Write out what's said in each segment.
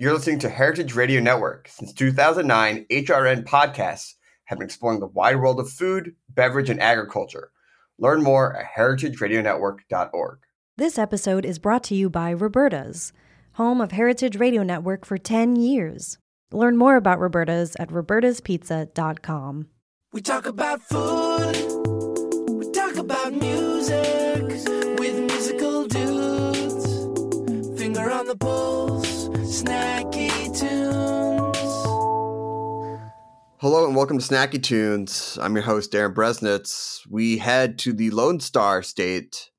You're listening to Heritage Radio Network. Since 2009, HRN podcasts have been exploring the wide world of food, beverage, and agriculture. Learn more at heritageradionetwork.org. This episode is brought to you by Roberta's, home of Heritage Radio Network for 10 years. Learn more about Roberta's at robertaspizza.com. We talk about food, we talk about music Hello and welcome to Snacky Tunes. I'm your host, Darren Bresnitz. We head to the Lone Star State,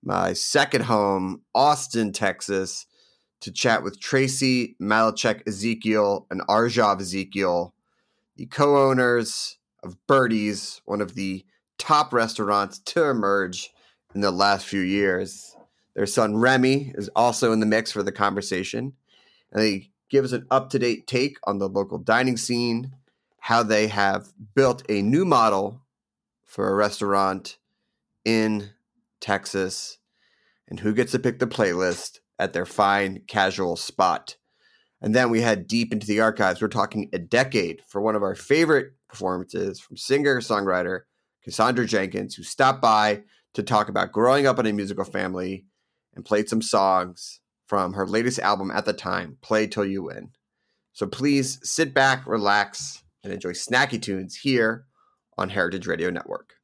my second home, Austin, Texas, to chat with Tracy Malechek Ezekiel and Arjav Ezekiel, the co owners of Birdie's, one of the top restaurants to emerge in the last few years. Their son Remy is also in the mix for the conversation, and they give us an up to date take on the local dining scene, how they have built a new model for a restaurant in Texas, and who gets to pick the playlist at their fine casual spot. And then we head deep into the archives. We're talking a decade for one of our favorite performances from singer songwriter Cassandra Jenkins, who stopped by to talk about growing up in a musical family and played some songs from her latest album at the time, Play Till You Win. So please sit back, relax, and enjoy snacky tunes here on Heritage Radio Network.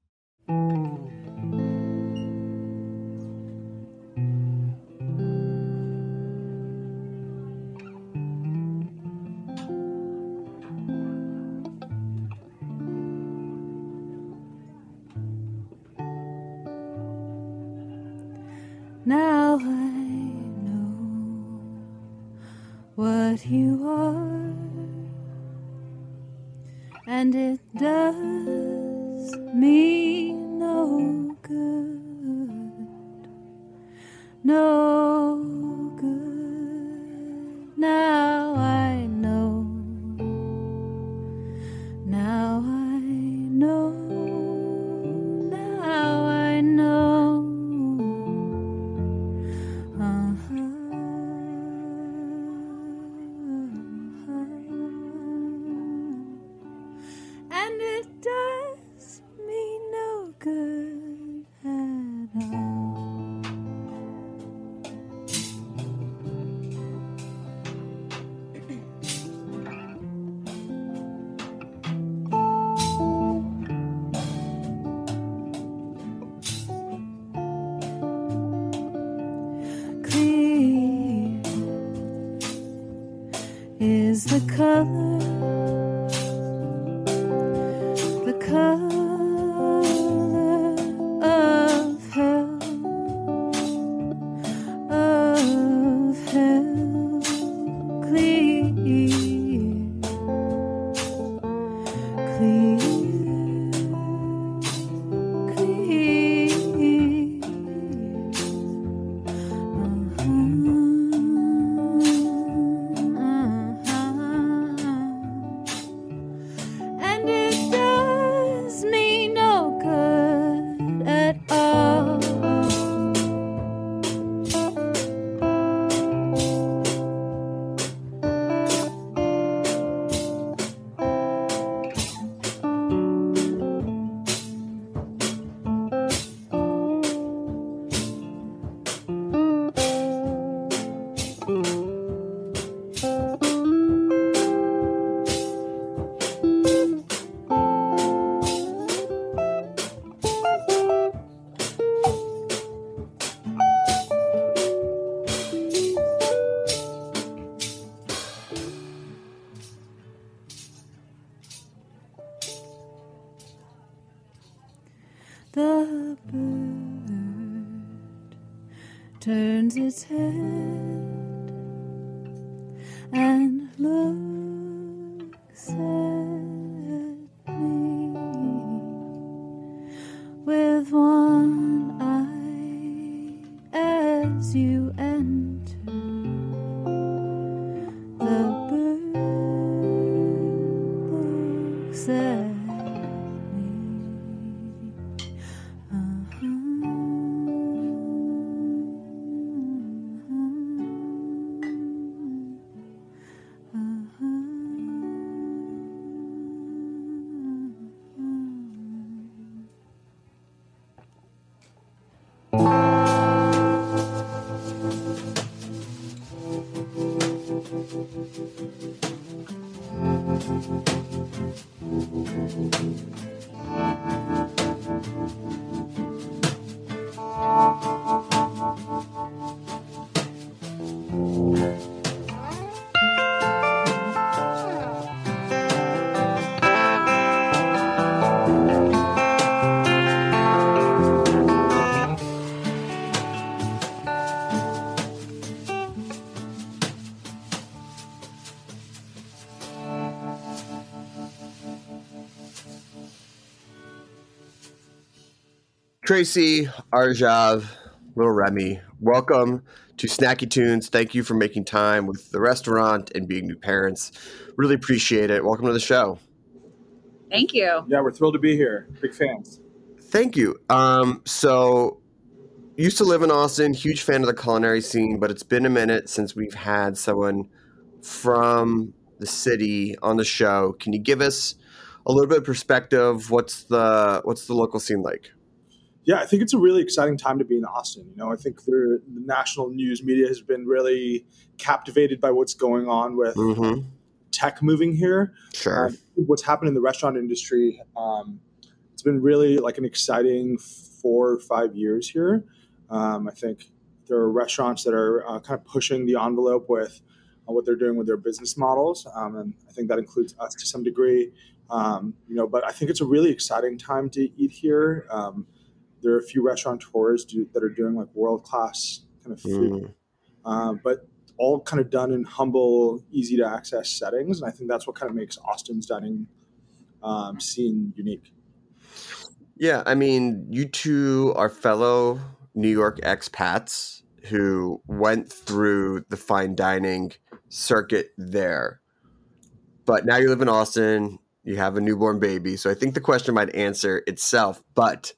Its head Thank you. Tracy, Arjav, Little Remy, welcome to Snacky Tunes. Thank you for making time with the restaurant and being new parents. Really appreciate it. Welcome to the show. Thank you. Yeah, we're thrilled to be here. Big fans. Thank you. Um, so, used to live in Austin, huge fan of the culinary scene, but it's been a minute since we've had someone from the city on the show. Can you give us a little bit of perspective? What's the what's the local scene like? Yeah, I think it's a really exciting time to be in Austin. You know, I think the, national news media has been really captivated by what's going on with Mm-hmm. tech moving here. Sure. Um, what's happened in the restaurant industry. Um, it's been really like an exciting four or five years here. Um, I think there are restaurants that are uh, kind of pushing the envelope with uh, what they're doing with their business models, um, and I think that includes us to some degree. Um, you know, but I think it's a really exciting time to eat here. Um, there are a few restaurateurs do, that are doing like world class kind of food Mm. um, but all kind of done in humble, easy to access settings. And I think that's what kind of makes Austin's dining um, scene unique. Yeah, I mean, you two are fellow New York expats who went through the fine dining circuit there. But now you live in Austin, you have a newborn baby. So I think the question might answer itself. But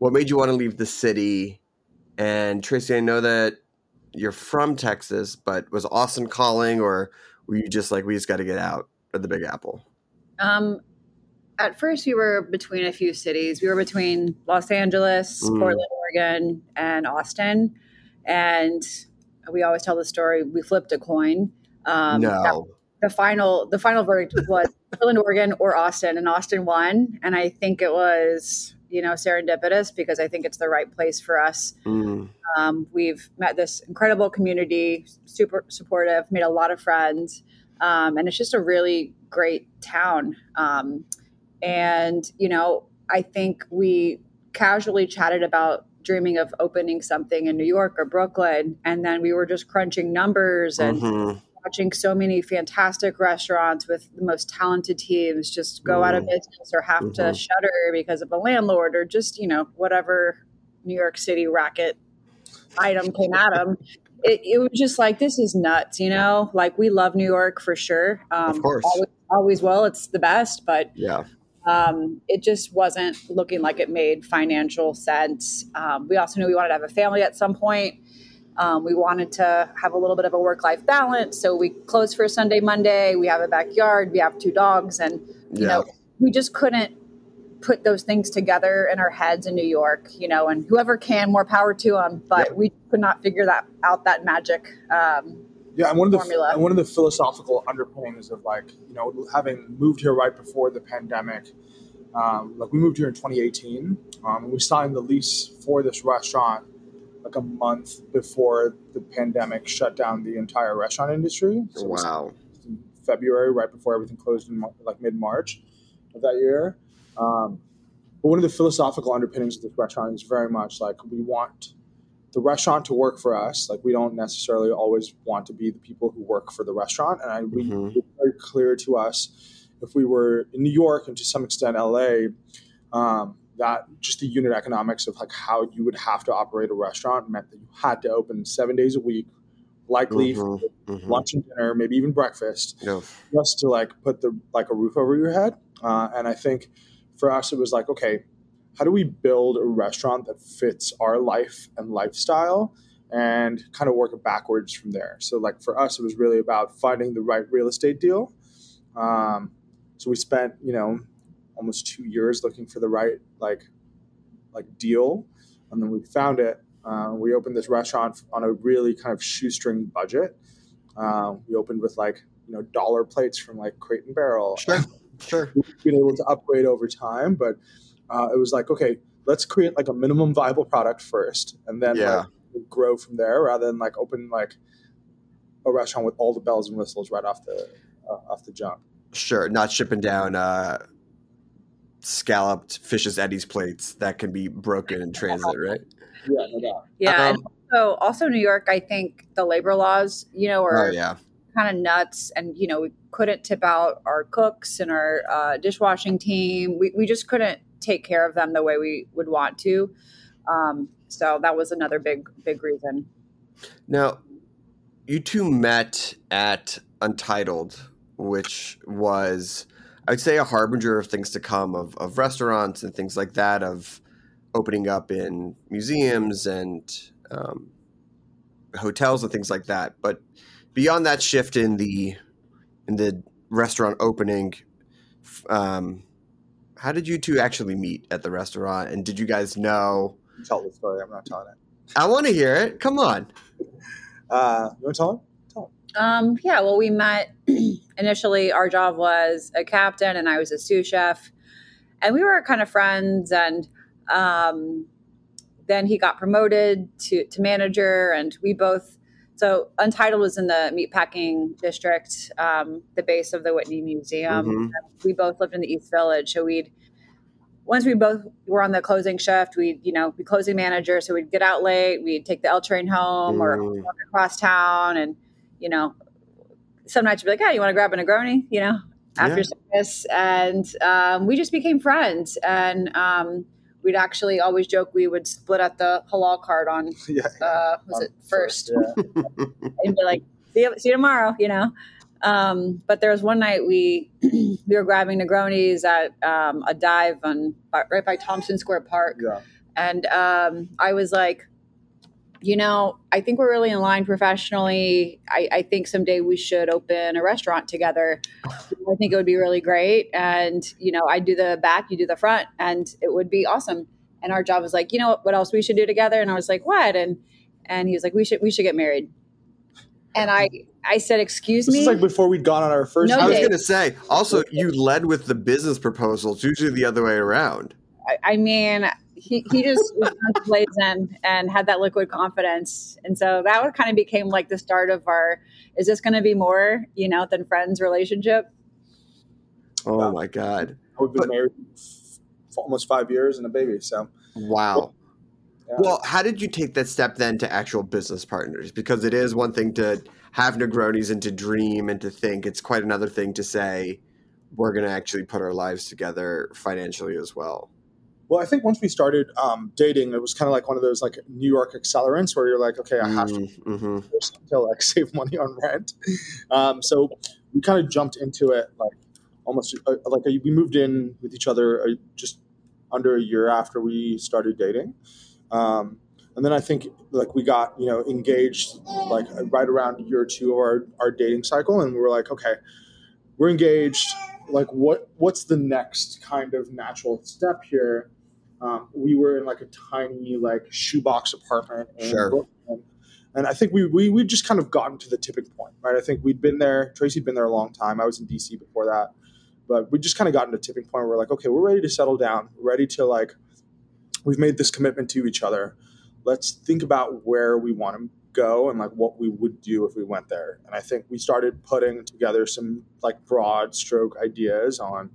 what made you want to leave the city? And Tracy, I know that you're from Texas, but was Austin calling or were you just like, we just got to get out of the Big Apple? Um, at first, we were between a few cities. We were between Los Angeles, Mm. Portland, Oregon, and Austin. And we always tell the story. We flipped a coin. Um, that- no. the final the final verdict was Portland, Oregon, or Austin, and Austin won. And I think it was you know serendipitous because I think it's the right place for us. Mm. Um, we've met this incredible community, super supportive, made a lot of friends, um, and it's just a really great town. Um, and you know, I think we casually chatted about dreaming of opening something in New York or Brooklyn, and then we were just crunching numbers and Mhm. Watching so many fantastic restaurants with the most talented teams just go out of Mm. business or have to Mhm. shutter because of a landlord or just you know whatever New York City racket item came at them. It, it was just like this is nuts, you know. Like we love New York for sure. Um, Of course. always, always will. It's the best, but Yeah. um, it just wasn't looking like it made financial sense. Um, we also knew we wanted to have a family at some point. Um, we wanted to have a little bit of a work life balance. So we closed for Sunday, Monday. We have a backyard. We have two dogs. And, you Yeah. know, we just couldn't put those things together in our heads in New York, you know, and whoever can, more power to them. But Yeah. we could not figure that out, that magic. Um, Yeah, and one of the Formula. and one of the philosophical underpinnings of like you know having moved here right before the pandemic, um, like we moved here in 2018. Um, we signed the lease for this restaurant like a month before the pandemic shut down the entire restaurant industry. So Wow. in February, right before everything closed in like mid March of that year. Um, but one of the philosophical underpinnings of this restaurant is very much like we want the restaurant to work for us. Like we don't necessarily always want to be the people who work for the restaurant, and I, we Mhm. it's very clear to us if we were in New York and to some extent LA. Um, that just the unit economics of like how you would have to operate a restaurant meant that you had to open seven days a week, likely Mhm. for Mhm. lunch and dinner, maybe even breakfast, Yeah. just to like put the like a roof over your head. Uh, and I think for us, it was like, okay, how do we build a restaurant that fits our life and lifestyle, and kind of work it backwards from there. So like for us, it was really about finding the right real estate deal. Um, so we spent you know almost two years looking for the right like like deal, and then we found it. Uh, we opened this restaurant on a really kind of shoestring budget. Um, we opened with like you know dollar plates from like Crate and Barrel. Sure, sure. We've been able to upgrade over time, but uh, it was like okay, let's create like a minimum viable product first, and then Yeah. like, grow from there, rather than like open like a restaurant with all the bells and whistles right off the uh, off the jump. Sure, not shipping down uh, scalloped Fishs Eddy's plates that can be broken in transit, right? Yeah, no doubt. Yeah. Um, also, also New York, I think the labor laws, you know, are Oh yeah, kind of nuts. And, you know, we couldn't tip out our cooks and our uh, dishwashing team. We, we just couldn't take care of them the way we would want to. Um, so that was another big, big reason. Now, you two met at Untitled, which was, I'd say, a harbinger of things to come of, of restaurants and things like that, of opening up in museums and um, hotels and things like that. But beyond that shift in the in the restaurant opening, um, how did you two actually meet at the restaurant? And did you guys know? Tell the story. I'm not telling it. I want to hear it. Come on. Uh, you want to tell him? Um, yeah, well, we met initially. Arjav was a captain, and I was a sous chef, and we were kind of friends. And um, then he got promoted to to manager, and we both. So Untitled was in the meatpacking district, um, the base of the Whitney Museum. Mhm. We both lived in the East Village, so we'd once we both were on the closing shift, we'd you know be closing manager, so we'd get out late, we'd take the L train home or Mm. walk across town, and you know, some nights you'd be like, "Yeah, you want to grab a Negroni?" You know, after Yeah. service, and um, we just became friends, and um, we'd actually always joke we would split at the halal cart on yeah. uh, was it first, Yeah. and be like, "See you, see you tomorrow," you know. Um, but there was one night we we were grabbing Negronis at um, a dive on right by Tompkins Square Park, yeah. and um, I was like, you know, I think we're really in line professionally. I, I think someday we should open a restaurant together. I think it would be really great. And, you know, I do the back, you do the front, and it would be awesome. And Arjav was like, you know what, what else we should do together? And I was like, what? And and he was like, we should we should get married. And I I said, excuse This me. is like before we'd gone on our first. No I was going to say, also, you led with the business proposals, usually the other way around. I, I mean, he, he just was blazing and had that liquid confidence. And so that would kind of became like the start of our, is this going to be more, you know, than friends relationship? Oh Yeah. my God. We've been But- married for almost five years and a baby. So Wow. yeah. Well, how did you take that step then to actual business partners? Because it is one thing to have Negronis and to dream and to think. It's quite another thing to say, we're going to actually put our lives together financially as well. Well, I think once we started um, dating, it was kind of like one of those like New York accelerants where you're like, okay, I have to Mm-hmm. to like save money on rent. Um, so we kind of jumped into it like almost uh, like a, we moved in with each other uh, just under a year after we started dating. Um, and then I think like we got you know engaged like right around year two of our, our dating cycle, and we were like, okay, we're engaged. Like what what's the next kind of natural step here? Um, we were in like a tiny like shoebox apartment in Sure. Brooklyn. And I think we, we we just kind of gotten to the tipping point, right? I think we'd been there. Tracy'd been there a long time. I was in DC before that, but we just kind of gotten to a tipping point where we're like, okay, we're ready to settle down. We're ready to like, we've made this commitment to each other. Let's think about where we want to go and like what we would do if we went there. And I think we started putting together some like broad stroke ideas on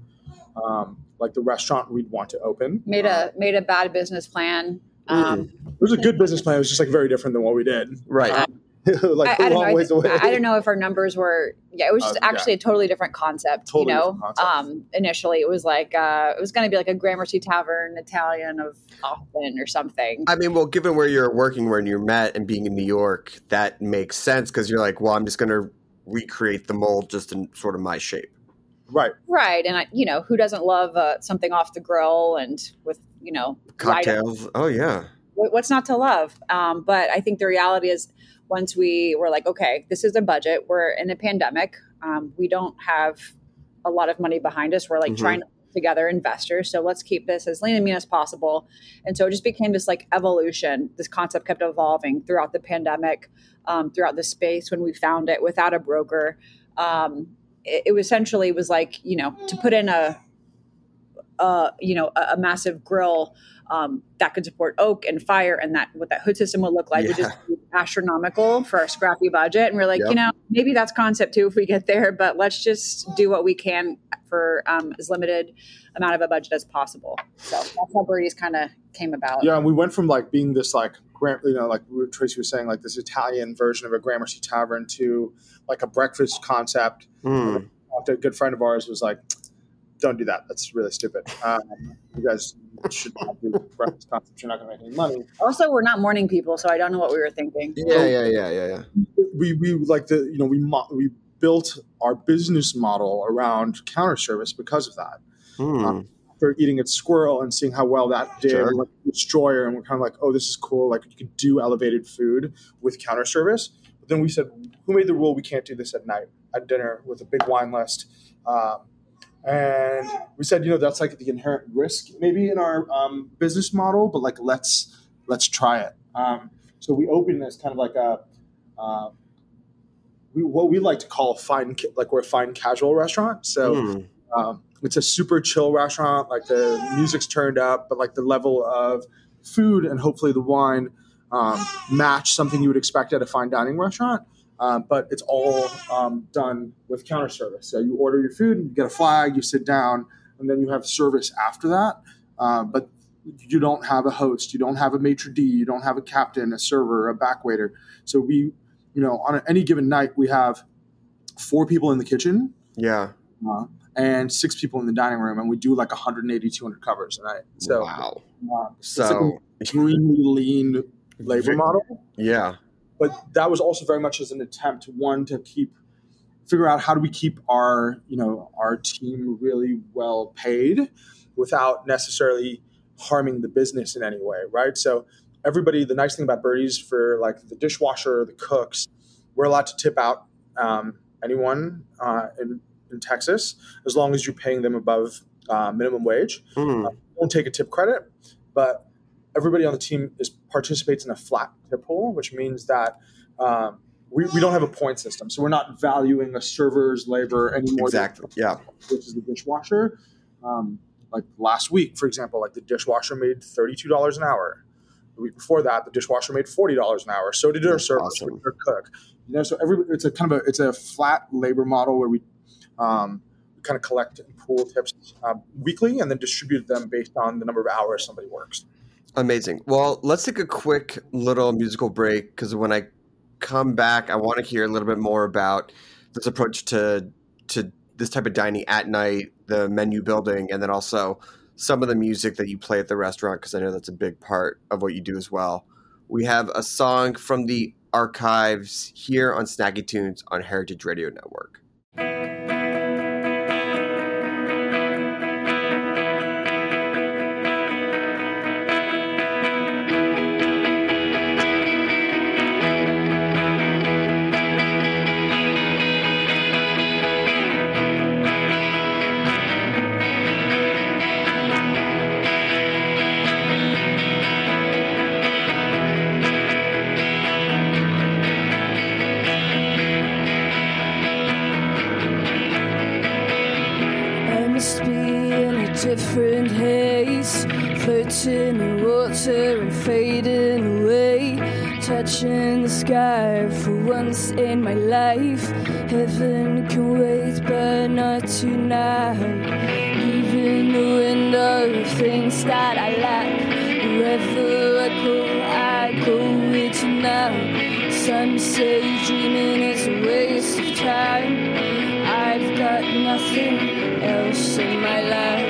um, like the restaurant we'd want to open. Made Uh, a, made a bad business plan. Um, it was a good business plan. It was just like very different than what we did. Right. Uh, like I, I a don't long know. I, ways away. I don't know if our numbers were. Yeah, it was just Uh, yeah. actually a totally different concept. Totally you know, different concept. um, initially it was like uh, it was going to be like a Gramercy Tavern Italian of Austin or something. I mean, well, given where you're working, where you're met, and being in New York, that makes sense because you're like, well, I'm just going to recreate the mold just in sort of my shape. Right. Right, and I, you know, who doesn't love uh, something off the grill and with you know light- Cocktails. Oh, yeah. what's not to love? Um, but I think the reality is, once we were like, okay, this is a budget. We're in a pandemic. Um, we don't have a lot of money behind us. We're like Mhm. trying to together investors. So let's keep this as lean and mean as possible. And so it just became this like evolution. This concept kept evolving throughout the pandemic, um, throughout the space when we found it without a broker. Um, it, it essentially was like, you know, to put in a, uh, you know, a, a massive grill um, that could support oak and fire and that what that hood system would look like Yeah. would just be astronomical for our scrappy budget. And we're like, Yep. you know, maybe that's concept too if we get there, but let's just do what we can for um, as limited amount of a budget as possible. So that's how Birdie's kind of came about. Yeah, and we went from like being this like gram, you know, like Tracy was saying, like this Italian version of a Gramercy Tavern to like a breakfast concept. Mm. A good friend of ours was like, "Don't do that. That's really stupid. Um, you guys should not do breakfast concepts. You're not going to make any money." Also, we're not morning people, so I don't know what we were thinking. Yeah, yeah, yeah, yeah, yeah. we we like the you know we mo- we built our business model around counter service because of that. Hmm. After eating at Sqirl and seeing how well that did, Sure. to Destroyer, and we're kind of like, oh, this is cool. Like you could do elevated food with counter service. But then we said, who made the rule we can't do this at night at dinner with a big wine list? Um, and we said, you know, that's like the inherent risk maybe in our um, business model, but like let's let's try it. Um, so we opened as kind of like a uh, we, what we like to call a fine like we're a fine casual restaurant. So Hmm. It's a super chill restaurant. Like the music's turned up, but like the level of food and hopefully the wine um, match something you would expect at a fine dining restaurant. Um, but it's all um, done with counter service. So you order your food, you get a flag, you sit down, and then you have service after that. Um, but you don't have a host, you don't have a maitre d, you don't have a captain, a server, a back waiter. So we, you know, on any given night, we have four people in the kitchen Yeah. uh, and six people in the dining room, and we do like 180, 200 covers a night. So wow. uh, So extremely lean labor model. yeah. But that was also very much as an attempt, one, to keep figure out how do we keep our you know our team really well paid without necessarily harming the business in any way, right? So everybody, the nice thing about Birdies for like the dishwasher, the cooks, we're allowed to tip out um, anyone uh, in, in Texas as long as you're paying them above uh, minimum wage. Hmm. Don't take a tip credit, but everybody on the team is participates in a flat tip pool, which means that um, we, we don't have a point system. So we're not valuing a server's labor anymore Exactly. Yeah. which is the dishwasher. Um, like last week, for example, like the dishwasher made thirty-two dollars an hour. The week before that, the dishwasher made forty dollars an hour. So did our That's server, awesome. so did our cook. You know, so every it's a kind of a it's a flat labor model where we um, we kind of collect and pool tips uh, weekly and then distribute them based on the number of hours somebody works. Amazing. Well, let's take a quick little musical break because when I come back, I want to hear a little bit more about this approach to to this type of dining at night, the menu building, and then also some of the music that you play at the restaurant because I know that's a big part of what you do as well. We have a song from the archives here on Snacky Tunes on Heritage Radio Network. Touching the sky for once in my life. Heaven can wait, but not tonight. Leaving the window of things that I lack. Wherever I go, I go with you now. Some say dreaming is a waste of time. I've got nothing else in my life.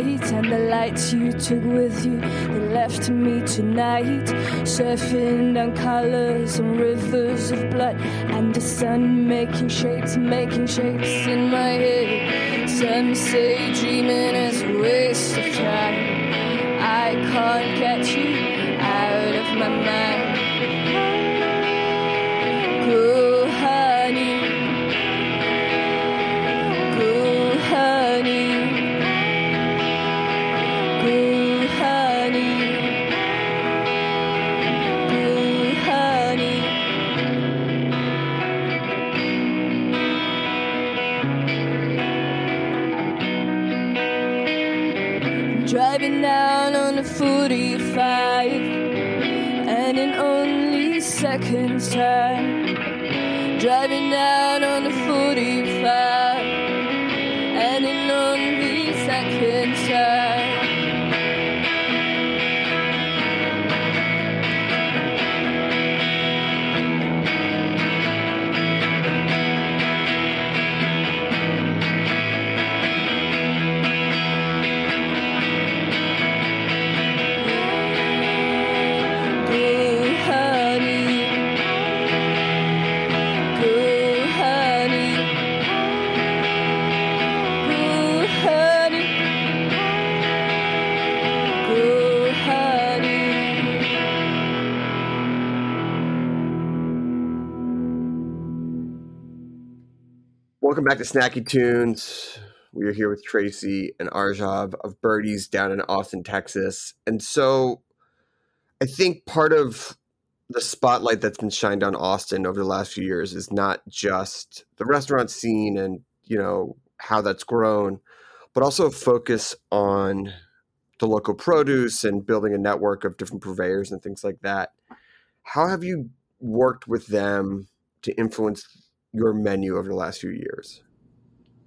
Right. And the lights you took with you, they left me tonight. Surfing down colors and rivers of blood. And the sun making shapes, making shapes in my head. Some say dreaming is a waste of time. I can't get you time. Driving down on the 45 Welcome back to Snacky Tunes. We are here with Tracy and Arjav of Birdies down in Austin, Texas. And so I think part of the spotlight that's been shined on Austin over the last few years is not just the restaurant scene and, you know, how that's grown, but also focus on the local produce and building a network of different purveyors and things like that. How have you worked with them to influence your menu over the last few years?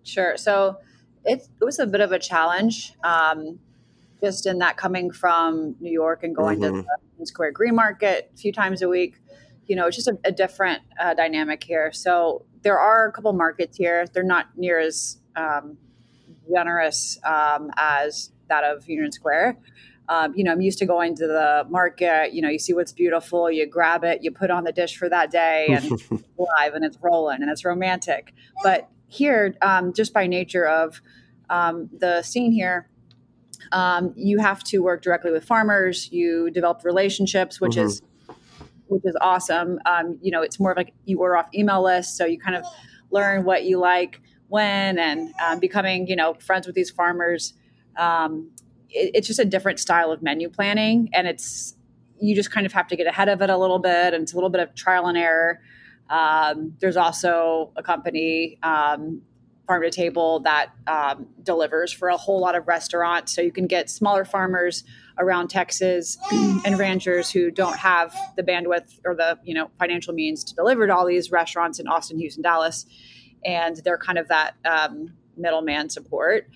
Sure. So it, it was a bit of a challenge, um, just in that coming from New York and going Mhm. to the Union Square Green Market a few times a week. You know, it's just a, a different uh, dynamic here. So there are a couple markets here. They're not near as um, generous um, as that of Union Square. Um, you know, I'm used to going to the market. You know, you see what's beautiful, you grab it, you put on the dish for that day, and live and it's rolling and it's romantic. But here, um, just by nature of um, the scene here, um, you have to work directly with farmers. You develop relationships, which Mhm. is which is awesome. Um, you know, it's more of like you order off email lists, so you kind of learn what you like when, and um, becoming you know friends with these farmers. Um, it, it's just a different style of menu planning, and it's you just kind of have to get ahead of it a little bit, and it's a little bit of trial and error. Um, there's also a company, um, Farm to Table, that um, delivers for a whole lot of restaurants. So you can get smaller farmers around Texas and ranchers who don't have the bandwidth or the you know financial means to deliver to all these restaurants in Austin, Houston, Dallas, and they're kind of that um, middleman support.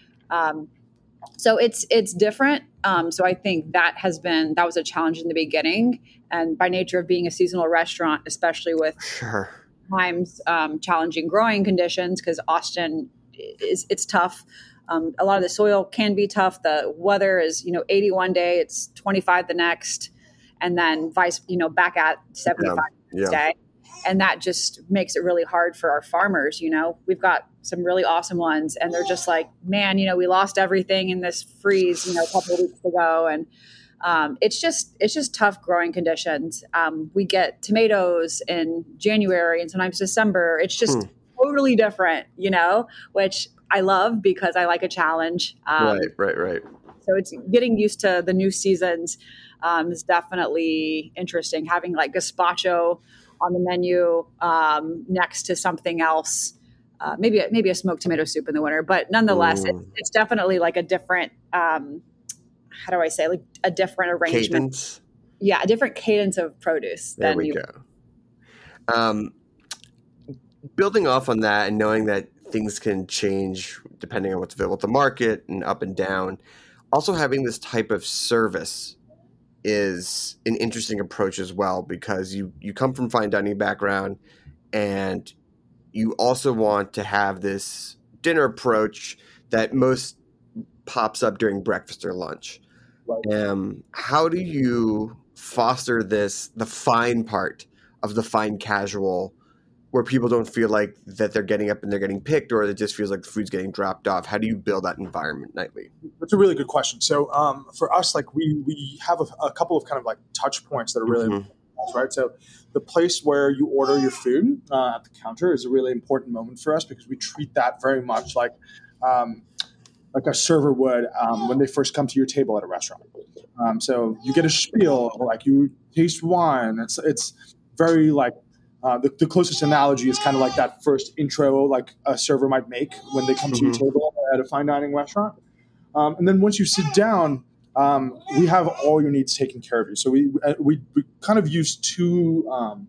So it's it's different. Um, so I think that has been that was a challenge in the beginning, and by nature of being a seasonal restaurant, especially with Sure. times um, challenging growing conditions because Austin is it's tough. Um, a lot of the soil can be tough. The weather is you know 81 day, it's 25 the next, and then vice you know back at 75 the next Yeah. day, and that just makes it really hard for our farmers. You know, we've got some really awesome ones, and they're just like, man, you know, we lost everything in this freeze, you know, a couple of weeks ago, and um, it's just it's just tough growing conditions. Um, we get tomatoes in January and sometimes December. It's just Hmm. totally different, you know, which I love because I like a challenge. Um, right, right, right. So it's getting used to the new seasons um, is definitely interesting. Having like gazpacho on the menu um, next to something else. Uh, maybe a, maybe a smoked tomato soup in the winter, but nonetheless, it's, it's definitely like a different. Um, how do I say like a different arrangement? Cadence. Yeah, a different cadence of produce There we you. go. Um, building off on that and knowing that things can change depending on what's available at the market and up and down, also having this type of service is an interesting approach as well because you you come from fine dining background and you also want to have this dinner approach that most pops up during breakfast or lunch. Right. Um, how do you foster this, the fine part of the fine casual, where people don't feel like that they're getting up and they're getting picked, or it just feels like the food's getting dropped off? How do you build that environment nightly? That's a really good question. So um, for us, like we we have a, a couple of kind of like touch points that are really Mhm. important, right. So the place where you order your food uh, at the counter is a really important moment for us because we treat that very much like um, like a server would um, when they first come to your table at a restaurant. Um, so you get a spiel, like you taste wine. It's it's very like uh, the, the closest analogy is kind of like that first intro like a server might make when they come to your Mhm. table at a fine dining restaurant. Um, and then once you sit down, um, we have all your needs taken care of you. So we uh, we, we kind of use two um,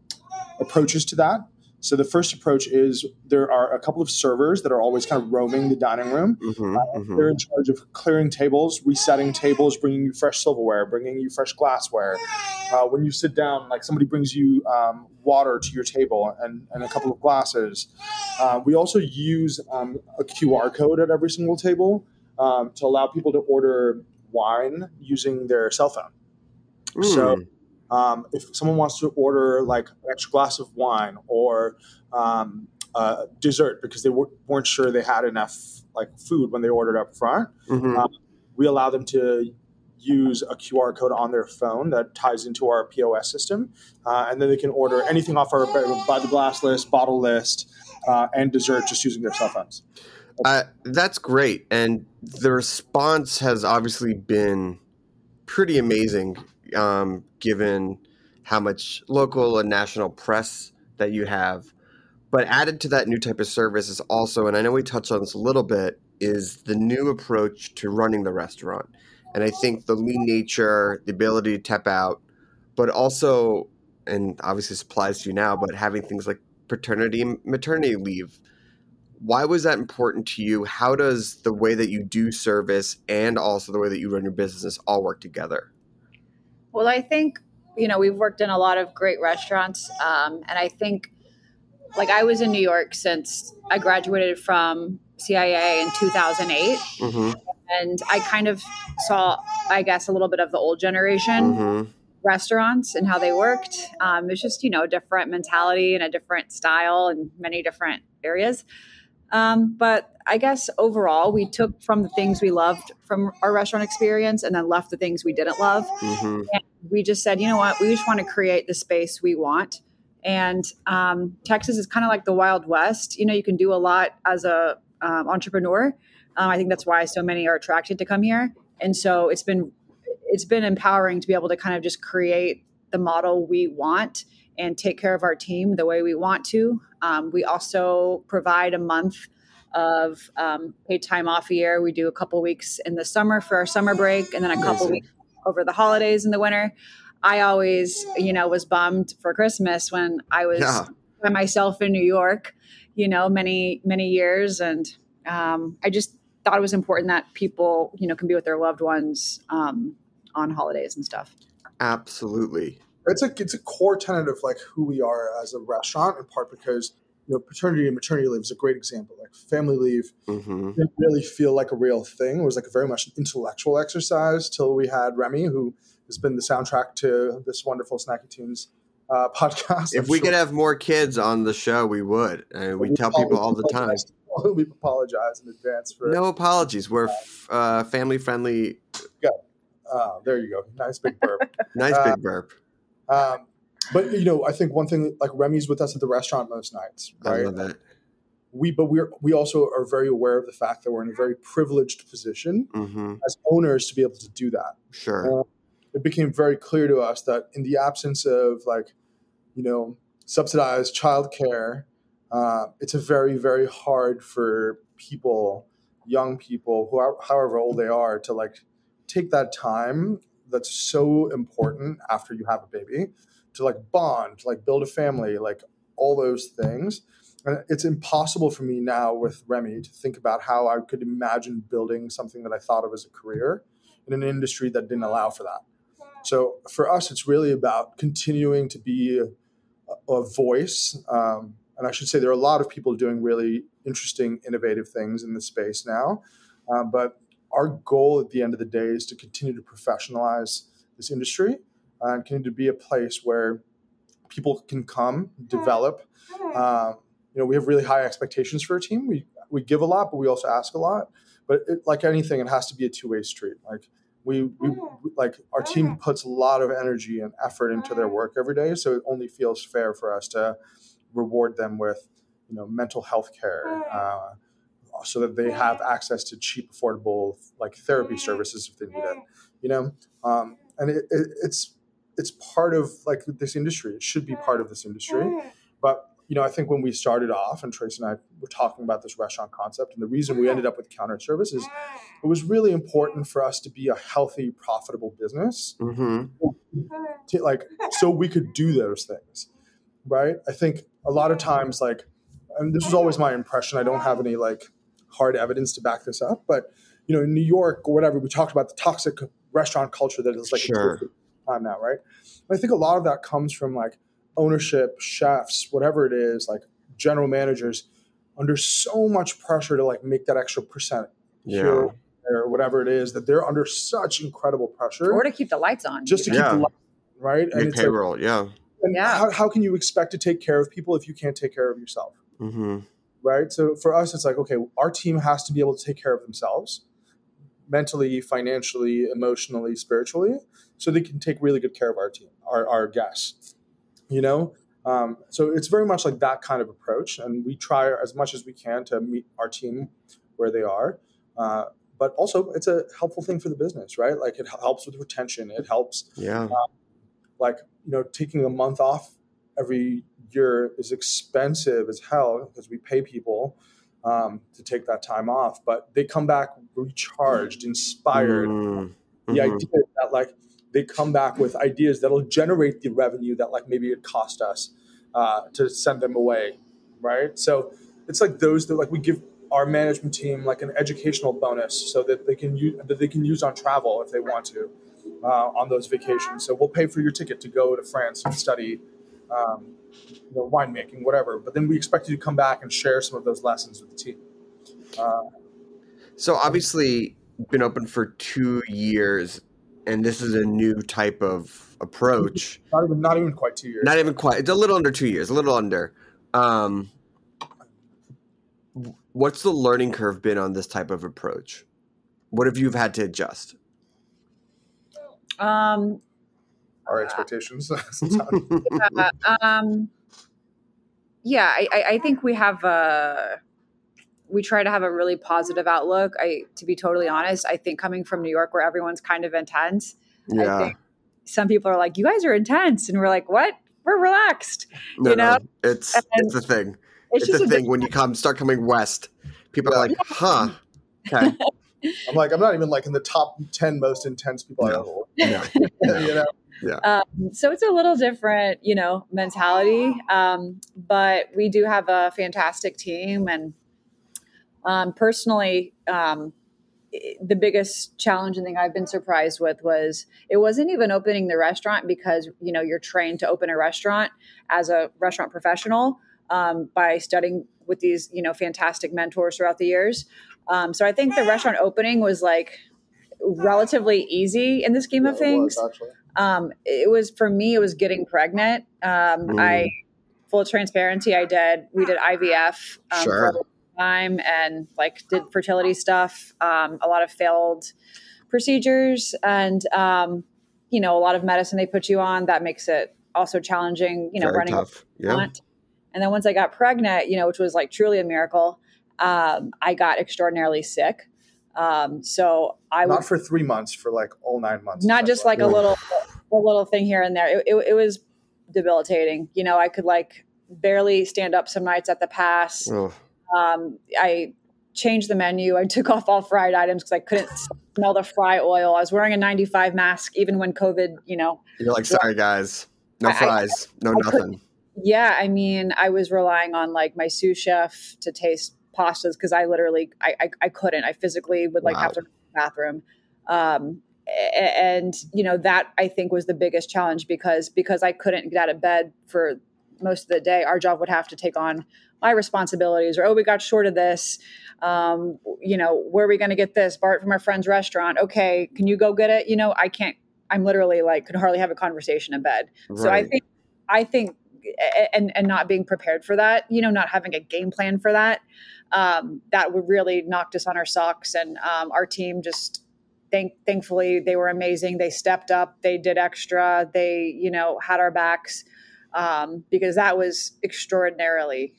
approaches to that. So the first approach is there are a couple of servers that are always kind of roaming the dining room. Mhm, mhm. They're in charge of clearing tables, resetting tables, bringing you fresh silverware, bringing you fresh glassware. Uh, when you sit down, like somebody brings you um, water to your table and, and a couple of glasses. Uh, we also use um, a QR code at every single table um, to allow people to order wine using their cell phone. So Mm. Um, if someone wants to order like an extra glass of wine or um, uh, dessert because they w- weren't sure they had enough like food when they ordered up front, Mhm. um, we allow them to use a QR code on their phone that ties into our POS system, uh, and then they can order anything off our by the glass list, bottle list, uh, and dessert just using their cell phones. Uh, that's great, and the response has obviously been pretty amazing, um, given how much local and national press that you have. But added to that new type of service is also, and I know we touched on this a little bit, is the new approach to running the restaurant. And I think the lean nature, the ability to tap out, but also, and obviously this applies to you now, but having things like paternity and maternity leave why was that important to you? How does the way that you do service and also the way that you run your business all work together? Well, I think, you know, we've worked in a lot of great restaurants. Um, and I think, like, I was in New York since I graduated from CIA in 2008. Mm-hmm. And I kind of saw, I guess, a little bit of the old generation Mm-hmm. restaurants and how they worked. Um, it's just, you know, a different mentality and a different style in many different areas. Um, but I guess overall, we took from the things we loved from our restaurant experience and then left the things we didn't love Mm-hmm. We just said, you know what, we just want to create the space we want. And um, Texas is kind of like the Wild West. You know, you can do a lot as a um, entrepreneur. Um, I think that's why so many are attracted to come here. And so it's been it's been empowering to be able to kind of just create the model we want and take care of our team the way we want to. Um, we also provide a month of um, paid time off a year. We do a couple weeks in the summer for our summer break, and then a couple Amazing. weeks over the holidays in the winter. I always, you know, was bummed for Christmas when I was Yeah. by myself in New York, you know, many, many years. And um, I just thought it was important that people, you know, can be with their loved ones um, on holidays and stuff. Absolutely. it's a it's a core tenet of like who we are as a restaurant in part because you know paternity and maternity leave is a great example like family leave Mm-hmm. didn't really feel like a real thing it was like a very much an intellectual exercise till we had remy who has been the soundtrack to this wonderful snacky tunes uh, podcast If I'm we sure- could have more kids on the show, we would. And we tell people all the time. we apologize in advance for No apologies. We're f- uh, family friendly. uh, there you go nice big burp Nice big burp. um, but you know i think one thing like remy's with us at the restaurant most nights I right love that. we but we're we also are very aware of the fact that we're in a very privileged position Mm-hmm. as owners to be able to do that. Sure. It became very clear to us that in the absence of like, you know, subsidized childcare, uh, it's a very very hard for people, young people, who are, however old they are, to like take that time that's so important after you have a baby to like bond, to like build a family, like all those things. And it's impossible for me now with Remy to think about how I could imagine building something that I thought of as a career in an industry that didn't allow for that. So for us, it's really about continuing to be a, a voice. Um, and I should say there are a lot of people doing really interesting, innovative things in the space now. Uh, but our goal at the end of the day is to continue to professionalize this industry uh, continue to be a place where people can come, develop. Um, you know, we have really high expectations for a team. We we give a lot, but we also ask a lot. But it, like anything, it has to be a two way street. Like we, we like our team puts a lot of energy and effort into their work every day, so it only feels fair for us to reward them with you know mental health care. Uh, so that they have access to cheap, affordable like therapy services if they need it, you know. Um, and it, it, it's it's part of like this industry. It should be part of this industry, but you know, I think when we started off, and Tracy and I were talking about this restaurant concept, and the reason we ended up with counter service is it was really important for us to be a healthy, profitable business, Mm-hmm. to, like so we could do those things, right? I think a lot of times, like, and this was always my impression. I don't have any like hard evidence to back this up, but you know, in New York or whatever, we talked about the toxic restaurant culture that is like Sure. Existed time now, right? And I think a lot of that comes from like ownership, chefs, whatever it is, like general managers under so much pressure to like make that extra percent Yeah. here or whatever it is that they're under such incredible pressure or to keep the lights on. just to even. keep Yeah. the light, right? Make it's like, payroll. yeah. and Yeah. how, how can you expect to take care of people if you can't take care of yourself? Mm-hmm. right? So for us, it's like, okay, our team has to be able to take care of themselves mentally, financially, emotionally, spiritually, so they can take really good care of our team, our, our guests, you know? Um, so it's very much like that kind of approach. And we try as much as we can to meet our team where they are. Uh, but also, it's a helpful thing for the business, right? Like it helps with retention. It helps Yeah. like you know taking a month off every year is expensive as hell because we pay people um, to take that time off but they come back recharged inspired Mm. the Mhm. idea that like they come back with ideas that'll generate the revenue that like maybe it cost us uh, to send them away right so it's like those that like we give our management team like an educational bonus so that they can use that they can use on travel if they want to uh, on those vacations so we'll pay for your ticket to go to france and study um, you know, winemaking whatever but then we expect you to come back and share some of those lessons with the team uh, So obviously, been open for two years, and this is a new type of approach. not even not even quite two years Not even quite. It's a little under two years. A little under. Um, what's the learning curve been on this type of approach? What have you had to adjust? Um, our expectations sometimes. uh, um, yeah, I, I, I think we have a we try to have a really positive outlook. I, to be totally honest, I think coming from New York, where everyone's kind of intense, I think some people are like, "You guys are intense," and we're like, "What? We're relaxed." No, you no, know? it's And- it's the thing. It's, just the a thing when you come start coming west. People are like, huh. Okay. I'm like, I'm not even like in the top ten most intense people I No. know. No. you know, Um, so it's a little different, you know, mentality. Um, but we do have a fantastic team, and um, personally, um, the biggest challenge and thing I've been surprised with was it wasn't even opening the restaurant because you know you're trained to open a restaurant as a restaurant professional um, by studying with these you know fantastic mentors throughout the years. Um, so I think the restaurant opening was like relatively easy in the scheme of Yeah, was, things actually. Um, it was for me it was getting pregnant um, Mm. i full transparency i did we did ivf um, Sure. for a time and like did fertility stuff um, a lot of failed procedures and um, you know a lot of medicine they put you on that makes it also challenging you know Very running tough. Yeah. want. And then once I got pregnant, you know, which was like truly a miracle, um, I got extraordinarily sick. Um, so I Not was for three months, for like all nine months. not just like a little, a little thing here and there. It, it, it was debilitating. You know, I could like barely stand up some nights at the pass. Oh, Um, I changed the menu. I took off all fried items because I couldn't smell the fry oil. I was wearing a 95 mask even when COVID, you know, you're like, sorry guys, no I- I- fries, no I nothing. Yeah, I mean, I was relying on like my sous chef to taste pastas because I literally, I, I, I couldn't. I physically would like Wow. have to go to the bathroom, um, and you know that I think was the biggest challenge because because I couldn't get out of bed for most of the day. Our job would have to take on my responsibilities or oh we got short of this um, you know where are we going to get this bart from our friend's restaurant okay can you go get it you know i can't i'm literally like could hardly have a conversation in bed right. so i think i think and and not being prepared for that you know not having a game plan for that um, that would really knocked us on our socks and um, our team just thank, thankfully they were amazing they stepped up they did extra they you know had our backs um, because that was extraordinarily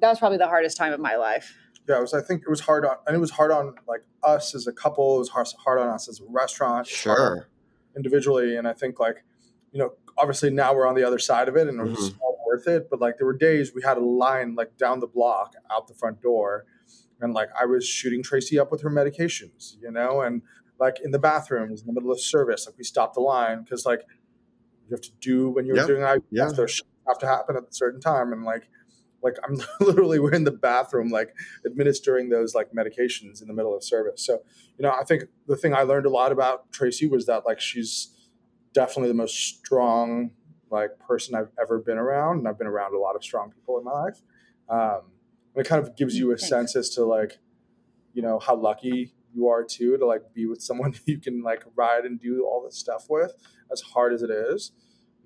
that was probably the hardest time of my life yeah, it was. I think it was hard on, and it was hard on like us as a couple. It was hard, hard on us as a restaurant. Sure. Individually, and I think like, you know, obviously now we're on the other side of it, and mm-hmm. it's all worth it. But like, there were days we had a line like down the block out the front door, and like I was shooting Tracy up with her medications, you know, and like in the bathrooms in the middle of service, like we stopped the line because like you have to do when you're yep. doing that, yeah. have to happen at a certain time, and like like I'm literally we're in the bathroom like administering those like medications in the middle of service. So, you know, I think the thing I learned a lot about Tracy was that like she's definitely the most strong like person I've ever been around, and I've been around a lot of strong people in my life. Um, and it kind of gives you a Thanks. sense as to like, you know, how lucky you are too to like be with someone you can like ride and do all this stuff with, as hard as it is.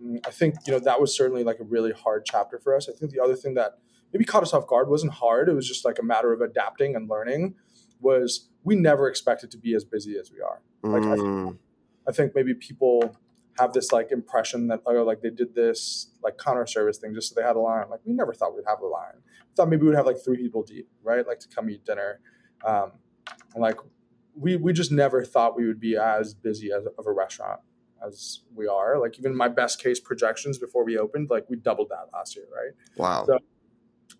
Mm, I think you know that was certainly like a really hard chapter for us. I think the other thing that maybe caught us off guard wasn't hard. It was just like a matter of adapting and learning. Was we never expected to be as busy as we are. Like mm. I, think, I think maybe people have this like impression that oh like they did this like counter service thing just so they had a line. Like we never thought we'd have a line. We thought maybe we'd have like three people deep, right? Like to come eat dinner. Um, like we we just never thought we would be as busy as of a restaurant as we are. Like even my best case projections before we opened, like we doubled that last year, right? Wow. So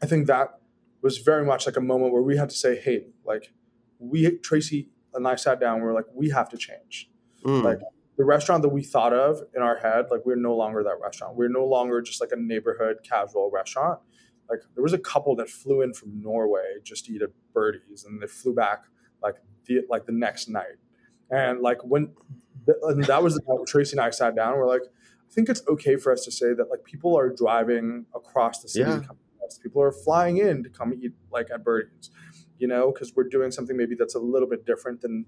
I think that was very much like a moment where we had to say, hey, like we Tracy and I sat down, we are like, we have to change. Mm. Like the restaurant that we thought of in our head, like we're no longer that restaurant. We're no longer just like a neighborhood casual restaurant. Like there was a couple that flew in from Norway just to eat at Birdie's and they flew back like the like the next night. And like when and that was the Tracy and I sat down. We're like, I think it's okay for us to say that like people are driving across the city. Yeah. People are flying in to come eat like at Birdie's, you know, because we're doing something maybe that's a little bit different than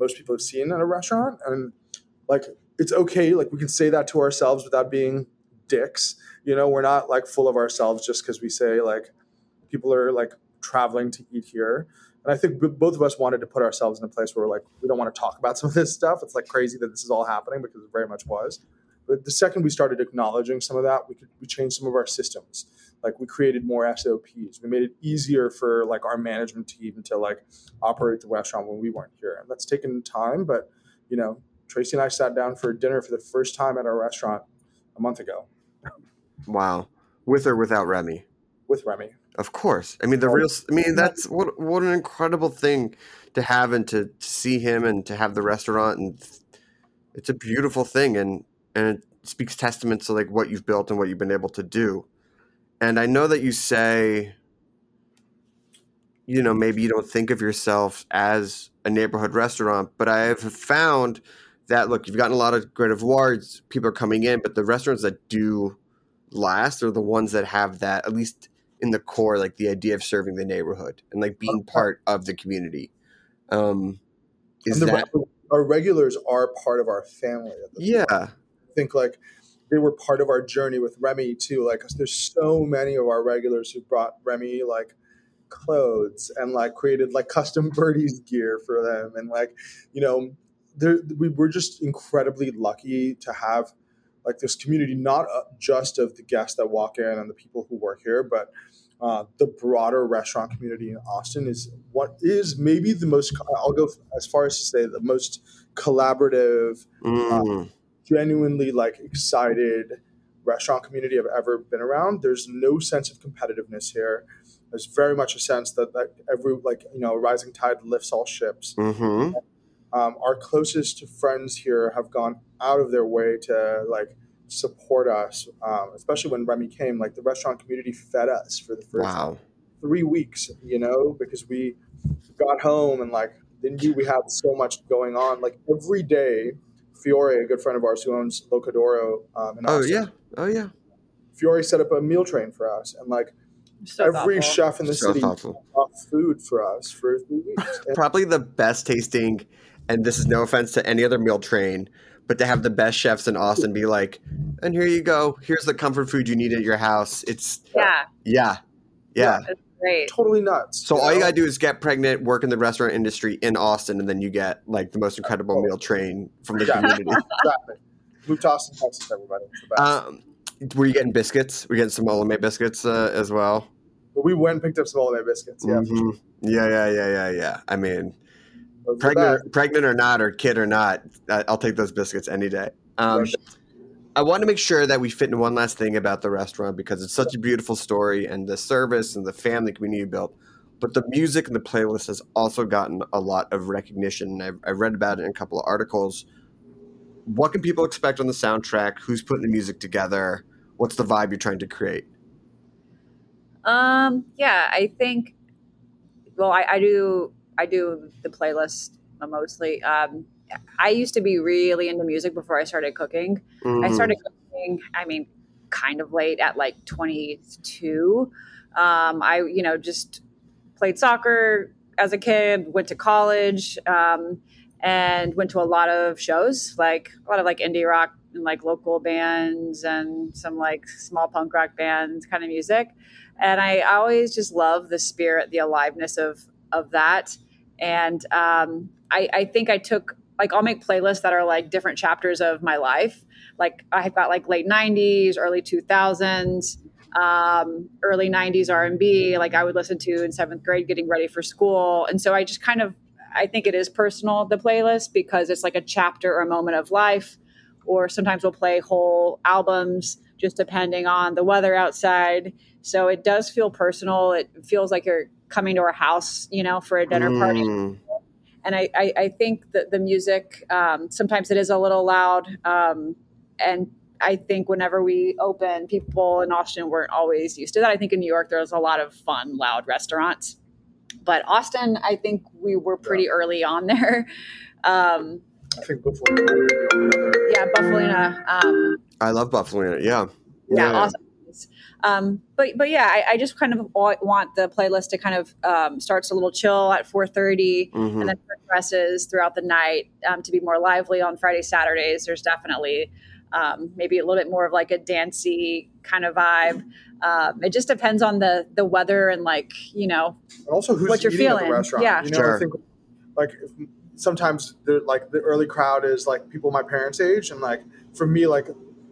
most people have seen at a restaurant. And like it's okay, like we can say that to ourselves without being dicks. You know, we're not like full of ourselves just because we say like people are like traveling to eat here. And I think both of us wanted to put ourselves in a place where we're like we don't want to talk about some of this stuff. It's like crazy that this is all happening because it very much was. But the second we started acknowledging some of that, we could we changed some of our systems. Like we created more SOPs. We made it easier for like our management team to like operate the restaurant when we weren't here. And that's taken time, but you know, Tracy and I sat down for dinner for the first time at our restaurant a month ago. Wow. With or without Remy? With Remy. Of course. I mean, the real. I mean, that's what what an incredible thing to have and to, to see him and to have the restaurant and it's a beautiful thing and and it speaks testament to like what you've built and what you've been able to do. And I know that you say, you know, maybe you don't think of yourself as a neighborhood restaurant, but I have found that look, you've gotten a lot of great awards, people are coming in, but the restaurants that do last are the ones that have that at least in the core, like the idea of serving the neighborhood and like being part of the community. Um, is that our regulars are part of our family? yeah, point. I think like they were part of our journey with Remy too. Like there's so many of our regulars who brought Remy like clothes and like created like custom birdies gear for them and like you know we were just incredibly lucky to have like this community, not uh, just of the guests that walk in and the people who work here, but uh, the broader restaurant community in Austin is what is maybe the most. I'll go as far as to say the most collaborative, mm. uh, genuinely like excited restaurant community I've ever been around. There's no sense of competitiveness here. There's very much a sense that, that every like you know a rising tide lifts all ships. Mm-hmm. Um, our closest friends here have gone out of their way to like support us, um, especially when Remy came. Like the restaurant community fed us for the first wow. three weeks, you know, because we got home and like they knew we had so much going on. Like every day, Fiore, a good friend of ours who owns L'Oca d'Oro um, in oh, Austin. Oh yeah, oh yeah. Fiore set up a meal train for us, and like So every thoughtful. chef in the So city thoughtful. bought food for us for three weeks. And Probably the best tasting, and this is no offense to any other meal train, but to have the best chefs in Austin be like, and here you go. Here's the comfort food you need at your house. It's Yeah, yeah, yeah. it's great. totally nuts. So all you gotta do is get pregnant, work in the restaurant industry in Austin, and then you get like the most incredible meal train from the Yeah. community. Exactly. Move to Austin, Texas, everybody. It's the. Um, were you getting biscuits? We're getting some Olamaie biscuits uh, as well. but we went and picked up some holiday biscuits. Yeah, for sure. Mhm. yeah, yeah, yeah, yeah, yeah. I mean, Those are the pregnant, pregnant or not, or kid or not, I- I'll take those biscuits any day. Um. I want to make sure that we fit in one last thing about the restaurant because it's such a beautiful story and the service and the family community you built. But the music and the playlist has also gotten a lot of recognition. I've, I've read about it in a couple of articles. What can people expect on the soundtrack? Who's putting the music together? What's the vibe you're trying to create? Um, yeah, I think. Well, I, I do. I do the playlist mostly. Um, I used to be really into music before I started cooking. I Mhm. started cooking. I mean, kind of late at like 22. Um, I, you know, just played soccer as a kid. Went to college. Um, and went to a lot of shows, like a lot of like indie rock and like local bands and some like small punk rock bands kind of music and I always just love the spirit, the aliveness of of that. And um, I, I think I took like I'll make playlists that are like different chapters of my life. Like I've got like late '90s, early 2000s, um, early '90s R&B. Like I would listen to in seventh grade, getting ready for school. And so I just kind of I think it is personal the playlist because it's like a chapter or a moment of life. Or sometimes we'll play whole albums just depending on the weather outside. So it does feel personal. It feels like you're coming to our house, you know, for a dinner party. Mm. And I, I, I think that the music, um, sometimes it is a little loud. Um, and I think whenever we open, people in Austin weren't always used to that. I think in New York, there's a lot of fun, loud restaurants. But Austin, I think we were pretty early on there. Um, I think before we were the only other- yeah, Bufalina. Um, I love Buffalo. Yeah. yeah, awesome. Um, but but yeah, I, I just kind of want the playlist to kind of um, starts a little chill at 4:30 Mhm. and then progresses throughout the night um, to be more lively on Friday Saturdays. There's definitely um, maybe a little bit more of like a dancey kind of vibe. Um, it just depends on the the weather and like you know and also who's What you're eating at feeling. the restaurant. Yeah. you know, Sure. I think like if, sometimes the like the early crowd is like people my parents' age, and like for me, like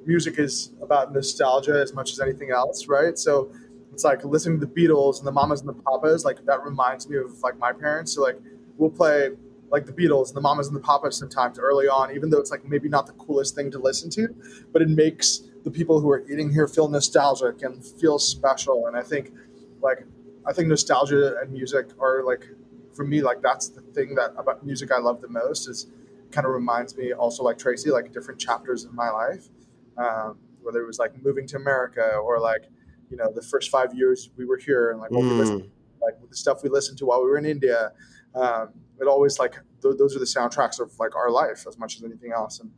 music is about nostalgia as much as anything else, right? So it's like listening to the Beatles and the Mamas and the Papas, like that reminds me of like my parents. So like we'll play like the Beatles and the Mamas and the Papas sometimes early on, even though it's like maybe not the coolest thing to listen to, but it makes the people who are eating here feel nostalgic and feel special. And I think like I think nostalgia and music are like for me like that's the thing that about music I love the most is kind of reminds me also like Tracy like different chapters in my life, um, whether it was like moving to America or like you know the first five years we were here and like what we listened Mm. like the stuff we listened to while we were in India. Um, it always like th- those are the soundtracks of like our life as much as anything else. And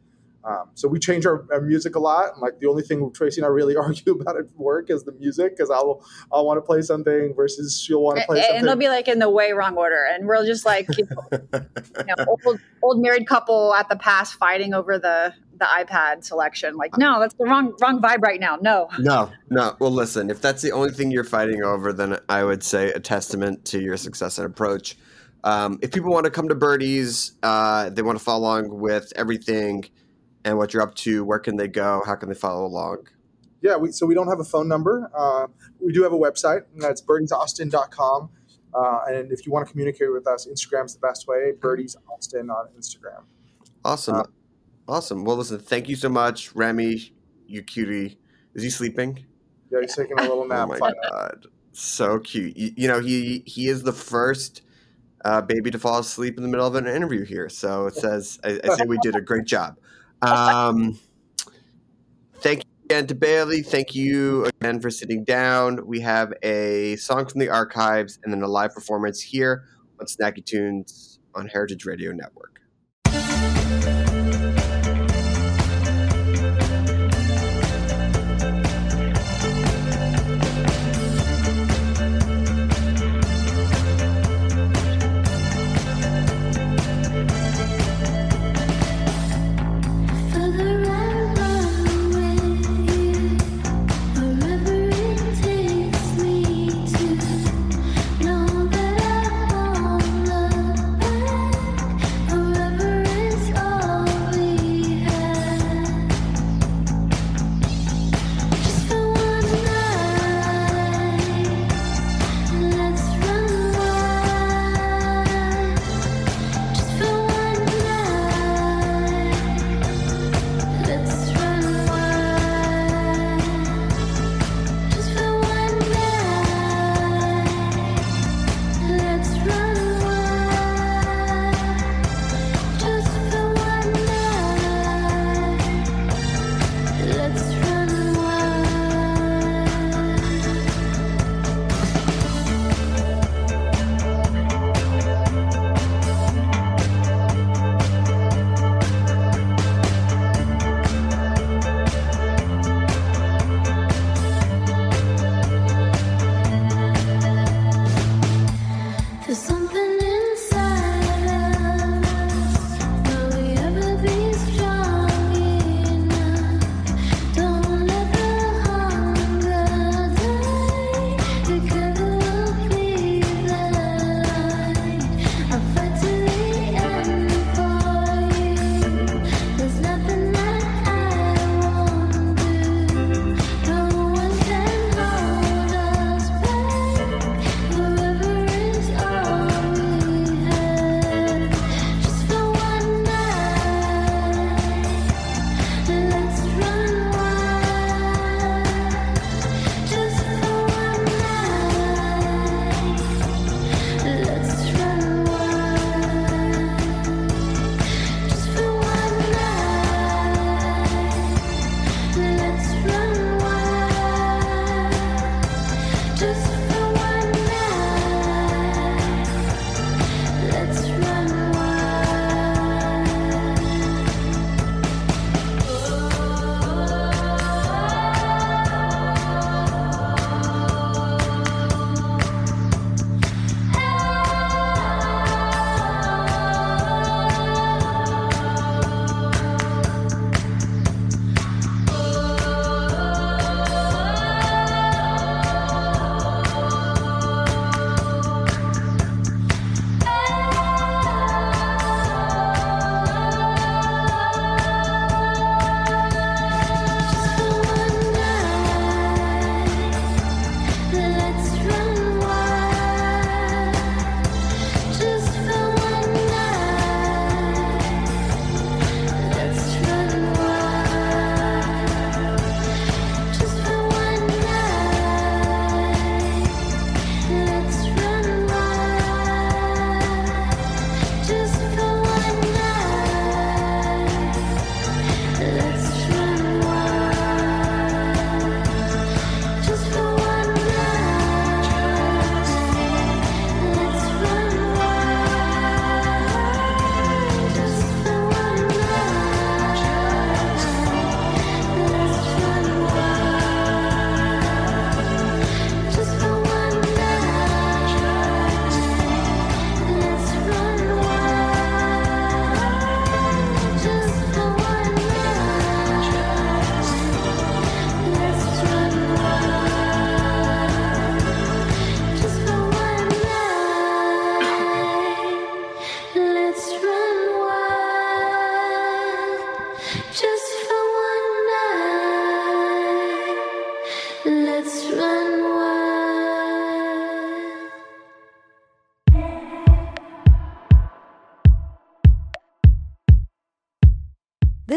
um, so we change our, our music a lot. And like the only thing Tracy and I really argue about at work is the music because I'll I'll want to play something versus she'll want to play and, something. And they'll be like in the way wrong order and we're just like you you know, old, old married couple at the past fighting over the the ipad selection like no that's the wrong wrong vibe right now no No, no. Well, listen, if that's the only thing you're fighting over, then I would say a testament to your success and approach. Um, if people want to come to Birdies, uh, they want to follow along with everything and what you're up to, where can they go? How can they follow along? yeah, we, so we don't have a phone number. Uh, we do have a website, and that's birdiesaustin.com. Uh, and if you want to communicate with us, Instagram's the best way. Birdies Austin on Instagram. Awesome. Uh, awesome. Well, listen, thank you so much, Remy, you cutie. Is he sleeping? Yeah, he's taking a little nap. Oh nap. my Fine. god, so cute. You, you know, he he is the first uh, baby to fall asleep in the middle of an interview here. So it says I, I say we did a great job. Um, thank you again to Bailey. Thank you again for sitting down. We have a song from the archives and then a live performance here on Snacky Tunes on Heritage Radio Network.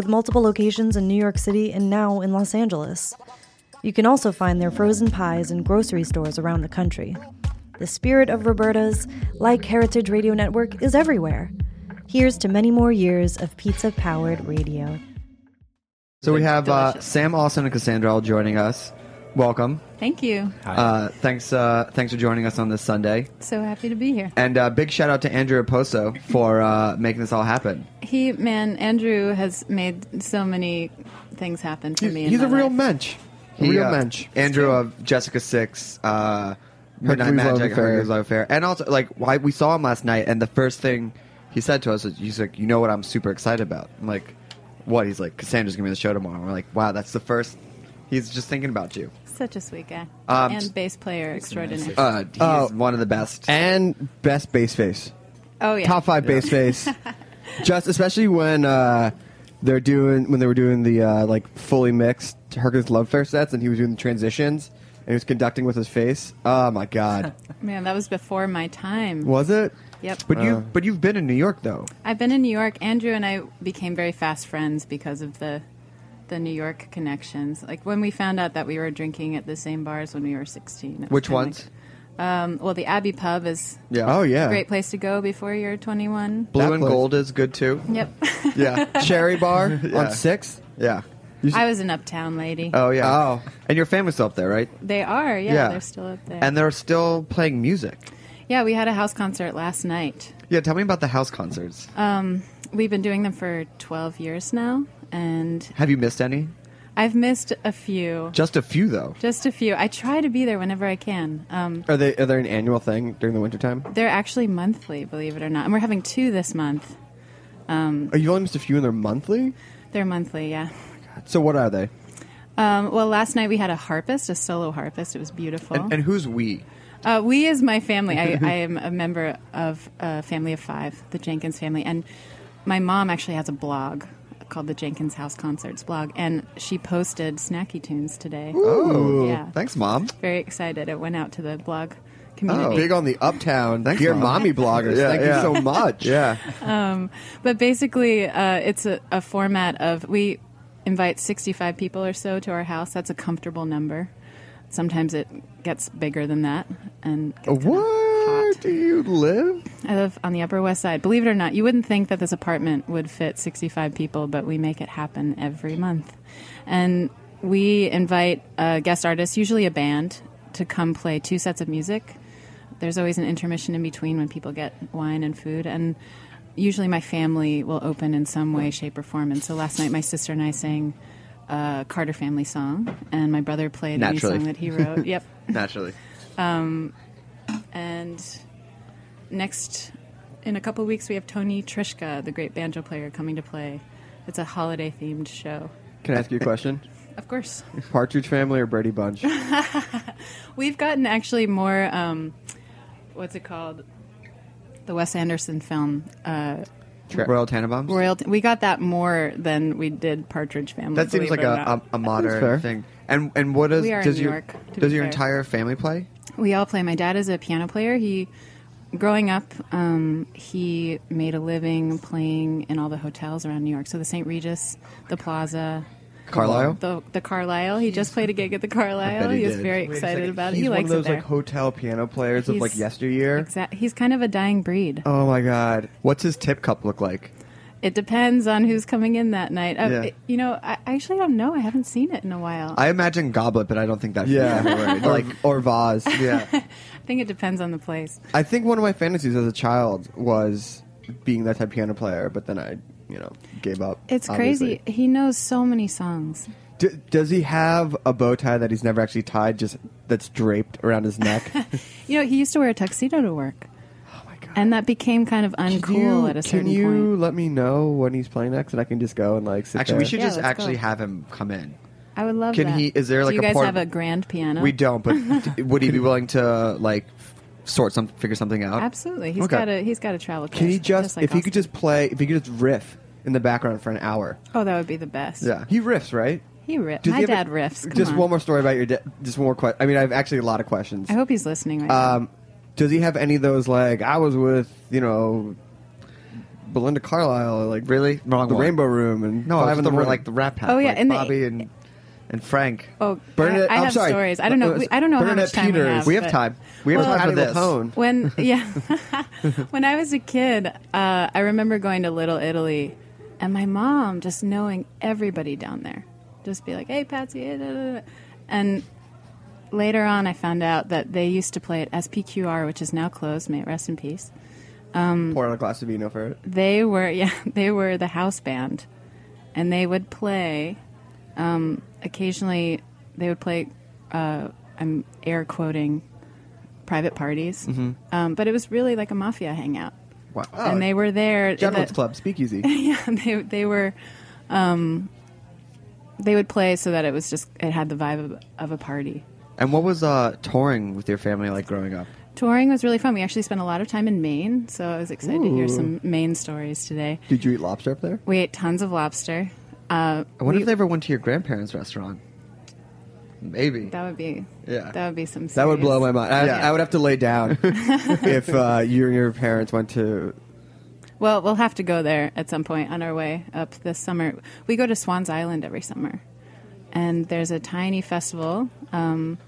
with multiple locations in New York City and now in Los Angeles. You can also find their frozen pies in grocery stores around the country. The spirit of Roberta's, like Heritage Radio Network, is everywhere. Here's to many more years of pizza powered radio. So we have uh, Sam Austin and Cassandra all joining us. Welcome. Thank you. Uh, thanks. Uh, thanks for joining us on this Sunday. So happy to be here. And uh, big shout out to Andrew Raposo for uh, making this all happen. He, man, Andrew has made so many things happen for me. in He's a real life. mensch. A He, real uh, mensch. Andrew of Jessica Six, uh, Midnight Hercules Love Magic, Affair. Hercules Love Affair, and also like why we saw him last night, and the first thing he said to us was, "He's like, you know what I'm super excited about." I'm like, "What?" He's like, "Cassandra's gonna be on the show tomorrow." And we're like, "Wow, that's the first. He's just thinking about you. Such a sweet guy. Um, and bass player extraordinaire. Uh, he's Oh. one of the best. and best bass face. oh, yeah. Top five bass face. Just especially when uh, they're doing when they were doing the uh, like fully mixed Hercules Love Fair sets, and he was doing the transitions, and he was conducting with his face. Oh my god, Man, that was before my time. was it? Yep. But you, but you've been in New York though. I've been in New York. Andrew and I became very fast friends because of the the New York connections. Like when we found out that we were drinking at the same bars when we were 16. Which ones? like- um, well, the Abbey Pub is Yeah. Oh yeah. a great place to go before you're 21. Blue That and place. gold is good too. Yep. Yeah. Cherry Bar Yeah. on Sixth. yeah. I was an uptown lady. Oh yeah. Oh. And your family's still up there, right? They are, yeah, Yeah. They're still up there. And they're still playing music. yeah, we had a house concert last night. Yeah. Tell me about the house concerts. Um, we've been doing them for 12 years now, and Have you missed any? I've missed a few. Just a few though. Just a few. I try to be there whenever I can. Um, Are they are they an annual thing during the wintertime? they're actually monthly, believe it or not. And we're having two this month. Are you only missed a few and they're monthly? They're monthly, yeah. So what are they? Um, well, last night we had a harpist, a solo harpist. It was beautiful. And, and who's we? Uh, we is my family. I, I am a member of a family of five, the Jenkins family, and my mom actually has a blog called the Jenkins House Concerts blog, and she posted snacky tunes today. Oh, Yeah. Thanks, mom. Very excited. It went out to the blog community. Oh, big on the uptown. Thanks, Dear Mom. mommy bloggers. Yeah, Thank yeah. you so much. Yeah. But basically, uh, it's a, a format of we invite 65 people or so to our house. That's a comfortable number. Sometimes it gets bigger than that. And gets kinda Where hot. do you live? I live on the Upper West Side. Believe it or not, you wouldn't think that this apartment would fit 65 people, but we make it happen every month. And we invite a guest artist, usually a band, to come play two sets of music. There's always an intermission in between when people get wine and food. And usually my family will open in some way, shape, or form. And so last night, my sister and I sang a Carter family song, and my brother played a new song that he wrote. yep. Naturally. Um, And next, in a couple weeks, we have Tony Trischka, the great banjo player, coming to play. It's a holiday themed show. Can I ask you a question? Of course. Partridge Family or Brady Bunch? We've gotten actually more, um, what's it called? The Wes Anderson film, uh, Royal Tenenbaums. Royal. we got that more than we did Partridge Family. That seems like a, a, a modern thing. And and what does We are in does your York, does your fair. entire family play? We all play. My dad is a piano player. He, growing up, um, he made a living playing in all the hotels around New York. So the St. Regis, the Plaza, Carlyle. the the Carlyle. He just played a gig at the Carlyle. he He was did. very Wait a excited second, about it. He's He one of those it there. like hotel piano players of like yesteryear. Exact. He's kind of a dying breed. Oh my god. What's his tip cup look like? It depends on who's coming in that night. Uh, Yeah. it- you know, I I actually don't know. I haven't seen it in a while. I imagine goblet, but I don't think that. Yeah, word. or, like or vase. yeah. I think it depends on the place. I think one of my fantasies as a child was being that type of piano player, but then I, you know, gave up. It's obviously. crazy. He knows so many songs. D- does he have a bow tie that he's never actually tied, just that's draped around his neck? You know, he used to wear a tuxedo to work. My god! And that became kind of uncool you, at a certain point. can you point. let me know when he's playing next, and I can just go and like sit Actually, we should Yeah, just let's actually go. have him come in. I would love Can that. he- is there, like, Do you a guys port- have a grand piano? We don't, but d- would he be willing to like sort some, figure something out? Absolutely. He's Okay. got a he's got a travel kit. Can he just, like if he could Austin. just play, if he could just riff in the background for an hour? Oh, that would be the best. Yeah. He riffs, right? He ripped. Does My he have a- dad riffs. Come just on. one more story about your dad. Just one more question. I mean, I have actually a lot of questions. I hope he's listening right now. Um, does he have any of those like I was with you know Belinda Carlisle like Really? Wrong the one. Rainbow Room and No, Five it's in the, the, Morning. like the Rat Pack. Oh, yeah, like and the- Bobby and and Frank. oh, Bernadette- I, I have sorry. stories. I don't know. We- I don't know how Bernadette much time Peters. we have. we have time. We have Well- time for this. LuPone. When yeah, when I was a kid, uh, I remember going to Little Italy, and my mom just knowing everybody down there, just be like, "Hey, Patsy," da, da, da." and later on, I found out that they used to play at SPQR, which is now closed. May it rest in peace. pour out a glass of vino for it. They were yeah, they were the house band, and they would play. Um, occasionally, they would play. Uh, I'm air quoting private parties, um, but it was really like a mafia hangout. Wow. and they were there. Gentlemen's the- Club, Speakeasy. yeah, they they were. Um, they would play so that it was just it had the vibe of, of a party. And what was uh, touring with your family like growing up? Touring was really fun. We actually spent a lot of time in Maine, so I was excited to hear some Maine stories today. Did you eat lobster up there? We ate tons of lobster. Uh, I wonder we- if they ever went to your grandparents' restaurant. Maybe. That would be Yeah. That would be some. That would blow my mind. I, Yeah. I would have to lay down if uh, you and your parents went to. Well, we'll have to go there at some point on our way up this summer. We go to Swans Island every summer, and there's a tiny festival um,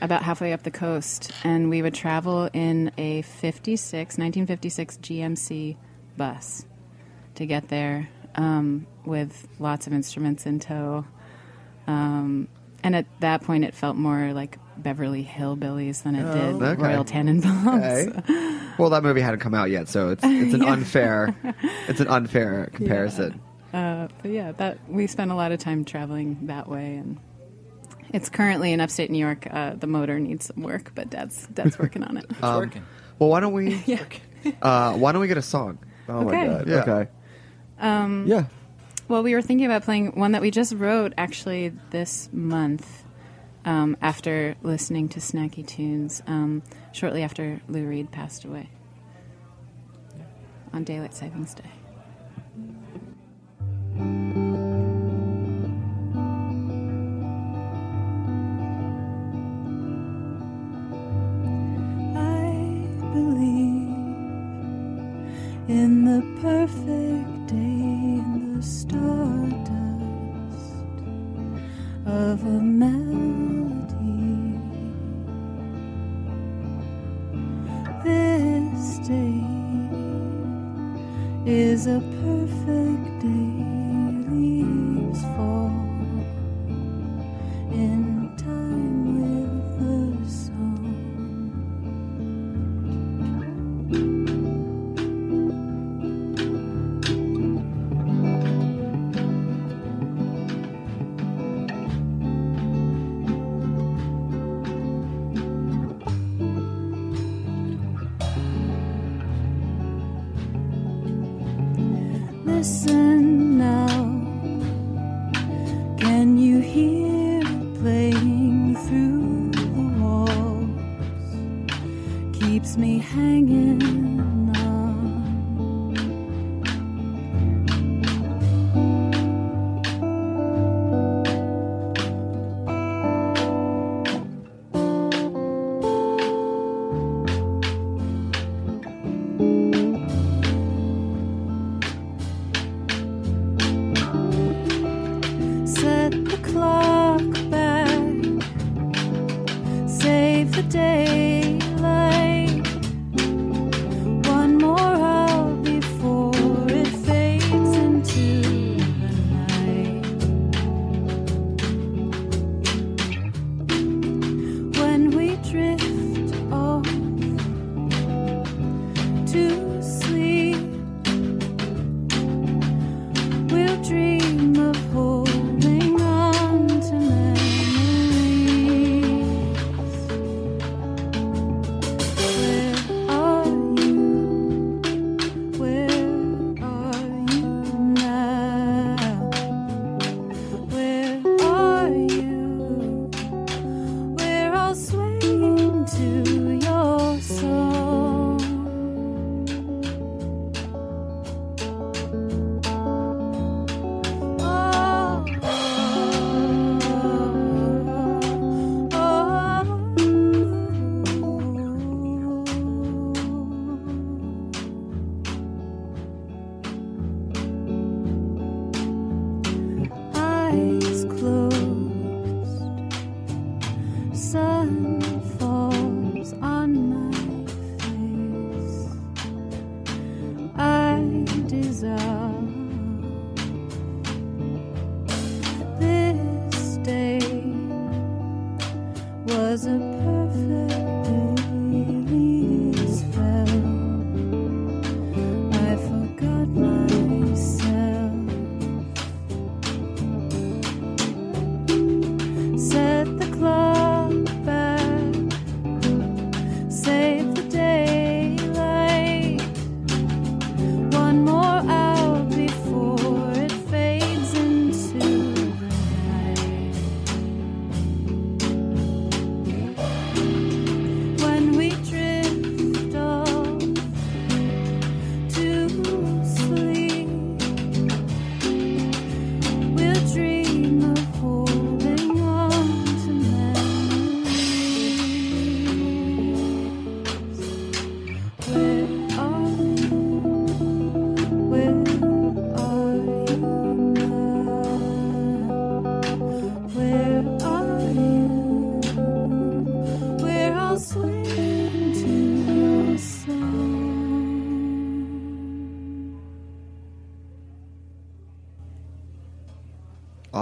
about halfway up the coast, and we would travel in a 56, 1956 GMC bus to get there um, with lots of instruments in tow. Um, and at that point, it felt more like Beverly Hillbillies than it did okay. Royal Tenenbaums. Okay. Well, that movie hadn't come out yet, so it's it's an unfair it's an unfair comparison. Uh, but yeah, that we spent a lot of time traveling that way, and it's currently in upstate New York. Uh, the motor needs some work, but Dad's Dad's working on it. Um, working. Well, why don't we yeah. uh, why don't we get a song? Oh Okay. my god. Yeah. Okay. Um, Yeah. Well, we were thinking about playing one that we just wrote actually this month. Um, after listening to Snacky Tunes, um, shortly after Lou Reed passed away on Daylight Savings Day.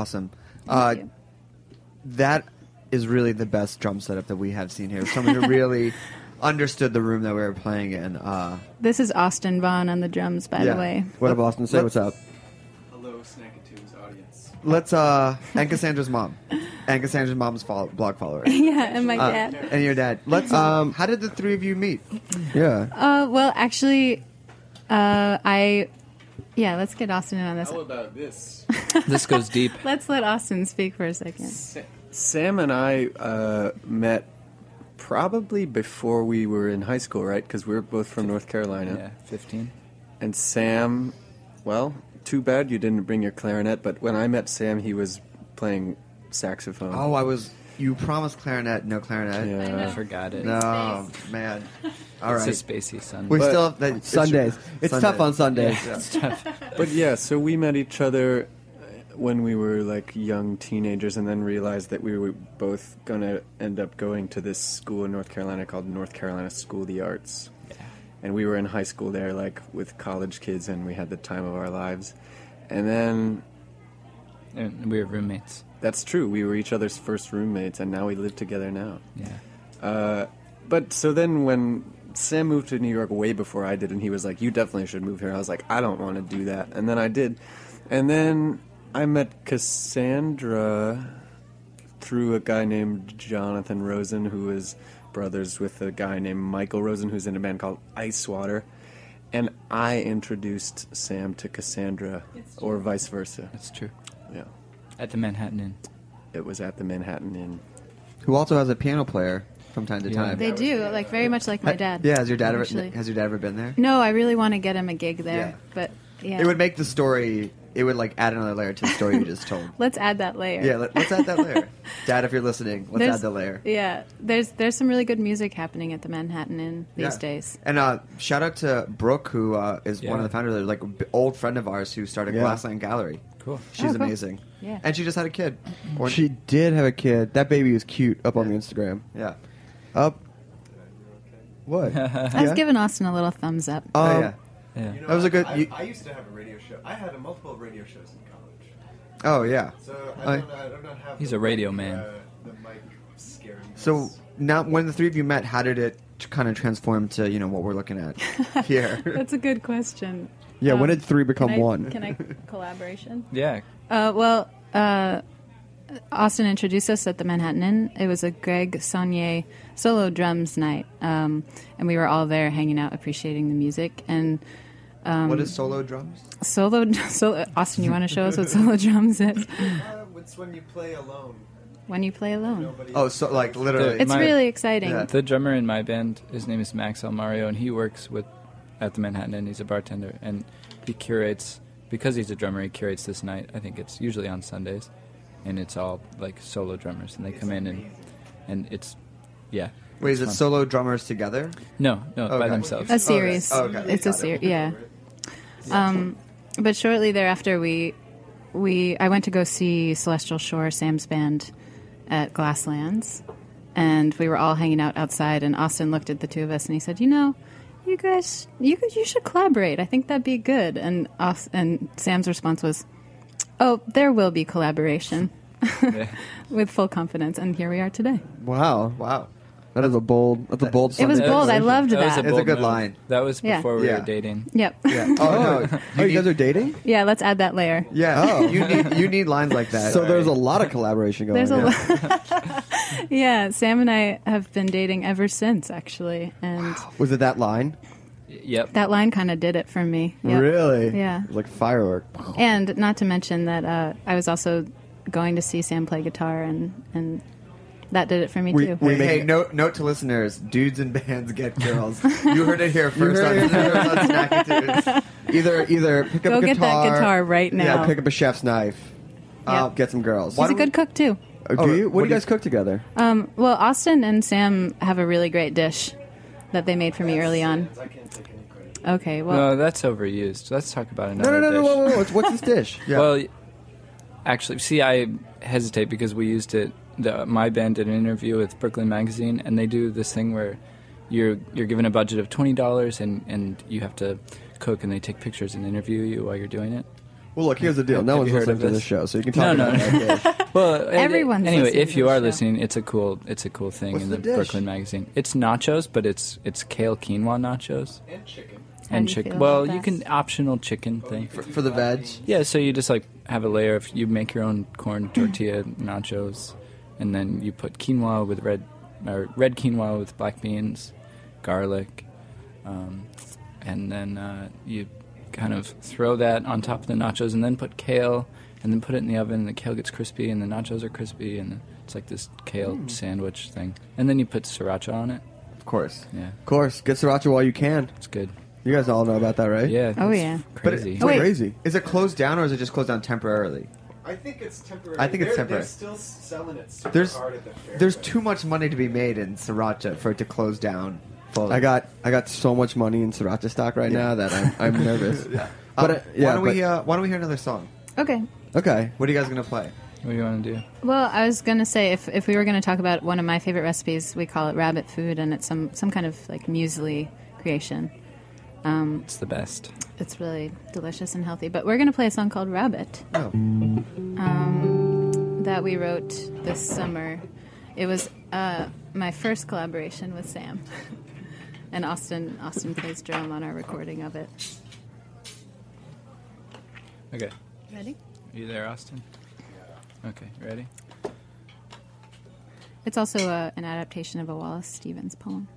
Awesome. Uh, that is really the best drum setup that we have seen here. Someone who really understood the room that we were playing in. Uh, This is Austin Vaughn on the drums, by Yeah. the way. What up, Austin? Say what's up. Hello, Snacky Tunes audience. let's uh, and Cassandra's mom, and Cassandra's mom's follow, blog follower. yeah, and my Uh, dad. and your dad. Let's. Um, how did the three of you meet? Yeah. Uh, well, actually, uh, I. Yeah, let's get Austin in on this. How about this? This goes deep. Let's let Austin speak for a second. Sa- Sam and I uh, met probably before we were in high school, right? Because we're both from North Carolina. Yeah, 15. And Sam, well, too bad you didn't bring your clarinet. But when I met Sam, he was playing saxophone. Oh, I was. You promised clarinet, no clarinet. Yeah. I forgot it. No, man. All right. It's a spacey Sunday. We But- still have that, Sundays. It's tough on Sundays. Yeah. But yeah, so we met each other uh, when we were like young teenagers and then realized that we were both going to end up going to this school in North Carolina called North Carolina School of the Arts. And we were in high school there like with college kids and we had the time of our lives. And then And we were roommates. That's true, we were each other's first roommates and now we live together now. Yeah. Uh, but so then when Sam moved to New York way before I did, and he was like, "You definitely should move here." I was like, "I don't want to do that," and then I did, and then I met Cassandra through a guy named Jonathan Rosen, who is brothers with a guy named Michael Rosen, who's in a band called Ice Water, and I introduced Sam to Cassandra, or vice versa. That's true. Yeah. At the Manhattan Inn. It was at the Manhattan Inn. Who also has a piano player from time to Yeah. time. They do, like very much like my dad. Yeah, has your dad ever has your dad ever been there? No, I really want to get him a gig there, Yeah. but yeah, It would make the story. It would like add another layer to the story you just told. Let's add that layer. Yeah, let, let's add that layer. Dad, if you're listening, let's There's- add the layer. Yeah, there's there's some really good music happening at the Manhattan Inn these Yeah. days. And uh, shout out to Brooke, who uh, is one of the founders, like an old friend of ours who started Yeah. Glassland Gallery. Cool. She's Oh, cool. amazing. Yeah. And she just had a kid. Or- She did have a kid. That baby is cute up on the Instagram. yeah. Up. What? I was giving Austin a little thumbs up. Oh, Um, yeah. Yeah. That was a good. I, you- I used to have a radio show. I had a multiple radio shows in college. oh yeah. So I- I don't, I, do not have. He's the a radio mic, man. Uh, the mic scariness. So now, when the three of you met, how did it kind of transform to you know what we're looking at here? That's a good question. Yeah, when Um, did three become can I- one? Can I collaboration? Yeah. Uh, well, uh, Austin introduced us at the Manhattan Inn. It was a Greg Saunier solo drums night, um, and we were all there hanging out, appreciating the music. And um, what is solo drums? solo? solo Austin, you want to show us what solo drums is? Uh, it's when you play alone. When you play alone, Oh, so like there. literally. it's My- really exciting. Yeah. The drummer in my band, his name is Max Mario, and he works with at the Manhattan Inn. He's a bartender, and he curates because he's a drummer. He curates this night. I think it's usually on Sundays, and it's all like solo drummers, and they come in and and it's yeah. Wait, is it's it solo drummers together? No, no, by themselves. A series. Oh, okay. It's a series. Yeah. Um, but shortly thereafter, we we I went to go see Celestial Shore, Sam's band, at Glasslands, and we were all hanging out outside. And Austin looked at the two of us and he said, "You know, you guys, you could, you should collaborate. I think that'd be good." And Aus- and Sam's response was, "Oh, there will be collaboration." With full confidence, and here we are today. Wow. Wow. That is a bold. That's a bold. It was Sunday bold. I declaration. loved That was that. a It's a bold good move. line. That was Yeah. before we Yeah. were dating. Yep. Yeah. Oh no. Oh, you guys are dating? Yeah, let's add that layer. Yeah. Oh. You need you need lines like that. So there's a lot of collaboration going There's a on. lot. yeah, Sam and I have been dating ever since, actually, and Was it that line? Yep. that line kind of did it for me. Yep. Really? Yeah. Like firework. And not to mention that uh, I was also going to see Sam play guitar, and and that did it for me We- too. we- Hey, hey, note, note to listeners: dudes and bands get girls. you heard it here first on, it first on Snacky Either either pick up Go a get that guitar, guitar right now. Yeah, pick up a chef's knife. Uh, Yep. get some girls. He's a good cook too. Oh, do Oh, you? What, what do do you you- guys cook together? Um, well, Austin and Sam have a really great dish that they made for me early on. Okay, well, no, that's overused. Let's talk about No, another no, no, no. dish. Whoa, whoa, whoa. What's, what's this dish? Yeah. Well, actually, see, I hesitate because we used it. The, my band did an interview with Brooklyn Magazine, and they do this thing where you're you're given a budget of twenty dollars, and and you have to cook, and they take pictures and interview you while you're doing it. Well, look, here's the deal. No Have one's heard listening of to this? this show, so you can No, talk no, about no. that dish. Well, and- Everyone's anyway. listening If you the are show. listening, it's a cool it's a cool thing What's in the the. Brooklyn Magazine. It's nachos, but it's it's kale quinoa nachos And chicken. How and do chicken. Well, you can optional chicken thing. for, for the veg. Yeah, so you just like have a layer of you make your own corn tortilla nachos, and then you put quinoa with red or red quinoa with black beans, garlic, um, and then uh, you kind of throw that on top of the nachos, and then put kale, and then put it in the oven. And the kale gets crispy, and the nachos are crispy, and it's like this kale sandwich thing. And then you put sriracha on it. Of course. Yeah, Of course, get sriracha while you can. it's good. You guys all know about that, right? Yeah. Oh, it's yeah. But it- Crazy. Oh, wait. Crazy. Is it closed down or is it just closed down temporarily? I think it's temporary. I think it's They're- temporary. They're still selling it super There's hard at the fair. there's but- too much money to be made in sriracha for it to close down fully. I got I got so much money in sriracha stock right Yeah. now that I'm, I'm nervous. Yeah. But Um, uh, yeah, why don't we uh, Why don't we hear another song? okay. Okay. What are you guys gonna play? What do you want to do? Well, I was gonna say if if we were gonna talk about one of my favorite recipes, we call it rabbit food, and it's some some kind of like muesli creation. Um, It's the best. it's really delicious and healthy. But we're gonna play a song called Rabbit. Oh. Um, that we wrote this summer. It was uh, my first collaboration with Sam, and Austin. Austin plays drum on our recording of it. Okay. Ready? Are you there, Austin? Yeah. Okay. Ready? It's also uh, an adaptation of a Wallace Stevens poem.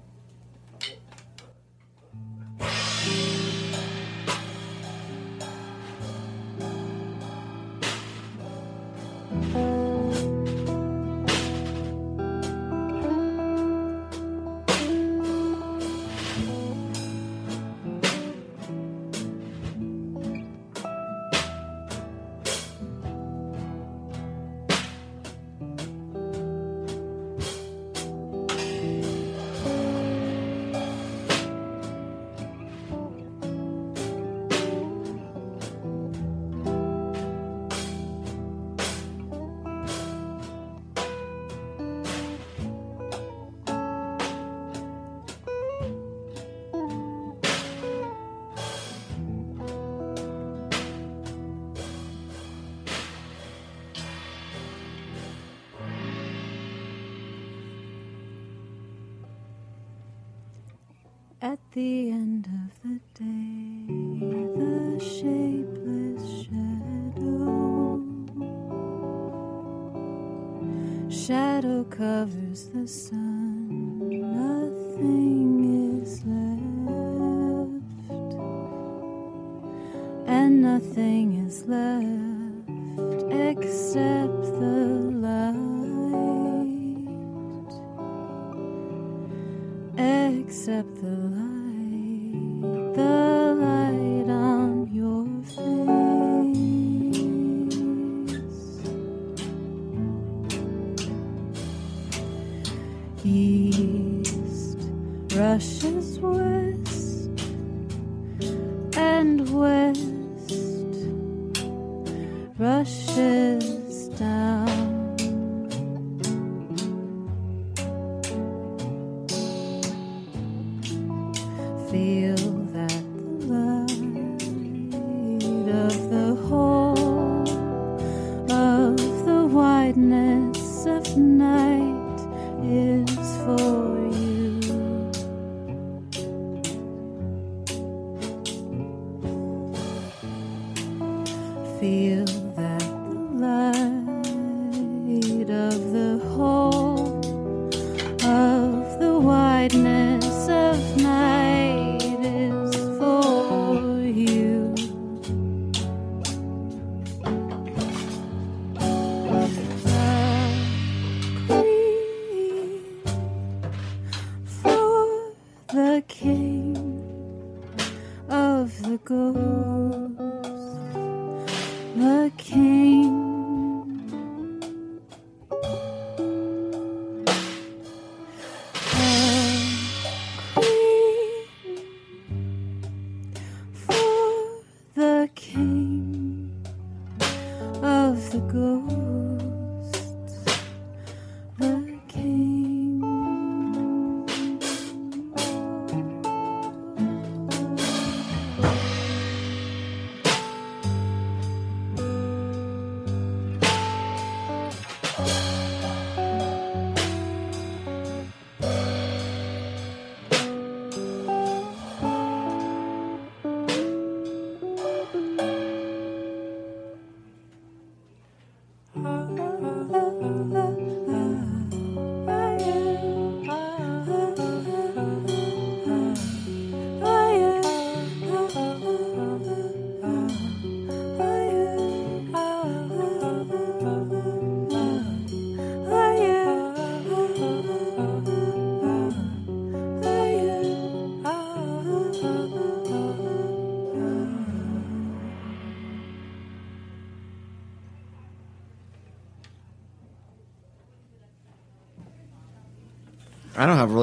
Sun,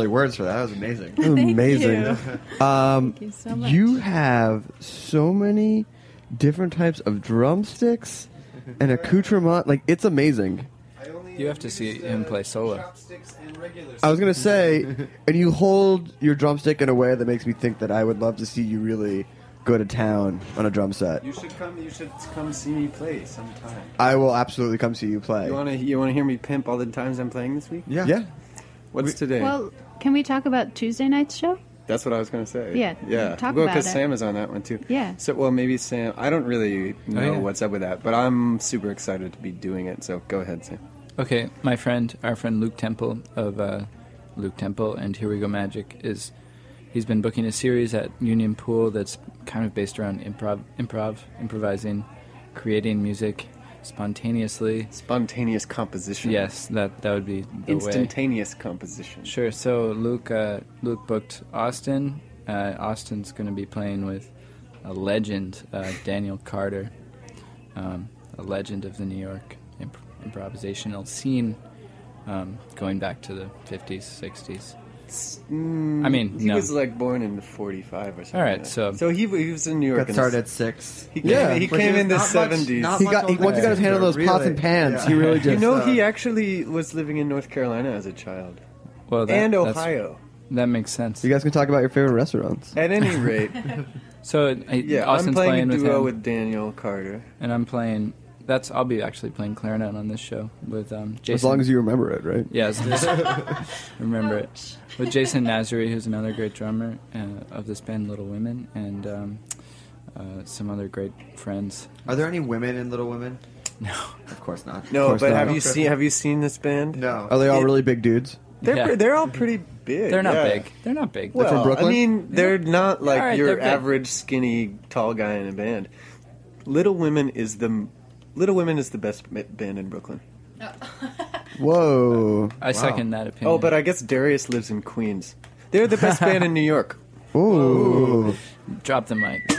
I really words for that. That was amazing. Amazing. Um, Thank you so much. you have so many different types of drumsticks and accoutrement. Like it's amazing. You have to see him play solo. I was gonna say, and you hold your drumstick in a way that makes me think that I would love to see you really go to town on a drum set. You should come. You should come see me play sometime. I will absolutely come see you play. You want to? You want to hear me pimp all the times I'm playing this week? Yeah. Yeah. What's today? Well, can we talk about Tuesday night's show? That's what I was going to say. Yeah, yeah. talk well, about because it. Sam is on that one too. Yeah. So, well, maybe Sam. I don't really know yeah. what's up with that, but I'm super excited to be doing it. So, go ahead, Sam. Okay, my friend, our friend Luke Temple of uh, Luke Temple and Here We Go Magic is he's been booking a series at Union Pool that's kind of based around improv, improv, improvising, creating music spontaneously. Spontaneous composition. Yes, that that would be the way. Instantaneous composition. Sure. So Luke uh, Luke booked Austin. Uh, Austin's going to be playing with a legend, uh, Daniel Carter, um, a legend of the New York imp- improvisational scene, um, going back to the 50s, 60s. Mm, I mean, he no. was like born in '45 or something. All right, like so- so he, he was in New York. Got started at six. He came, Yeah, he came he in the not much- '70s. He got he, once he got his hand on those Really? pots and pans. He really just. you know, uh, he actually was living in North Carolina as a child, Well, that, and Ohio. That makes sense. you guys can talk about your favorite restaurants. At any rate, So I, yeah, Austin's I'm playing, playing a with duo him, with Daniel Carter. and I'm playing that's I'll be actually playing clarinet on this show with um, Jason. As long as you remember it, right? Yes, remember it with Jason Nazary, who's another great drummer uh, of this band Little Women, and um, uh, some other great friends. Are there any women in Little Women? No, of course not. No, course but not. have you seen have you seen this band? No. Are they all It- really big dudes? They're Yeah. pre- they're all pretty big. They're not yeah. big. They're not big. Well, from Brooklyn? I mean, they're not like All right, your they're big. average skinny tall guy in a band. Little Women is the Little Women is the best band in Brooklyn. Whoa. I second that opinion. Oh, but I guess Darius lives in Queens. They're the best band in New York. Ooh. drop the mic.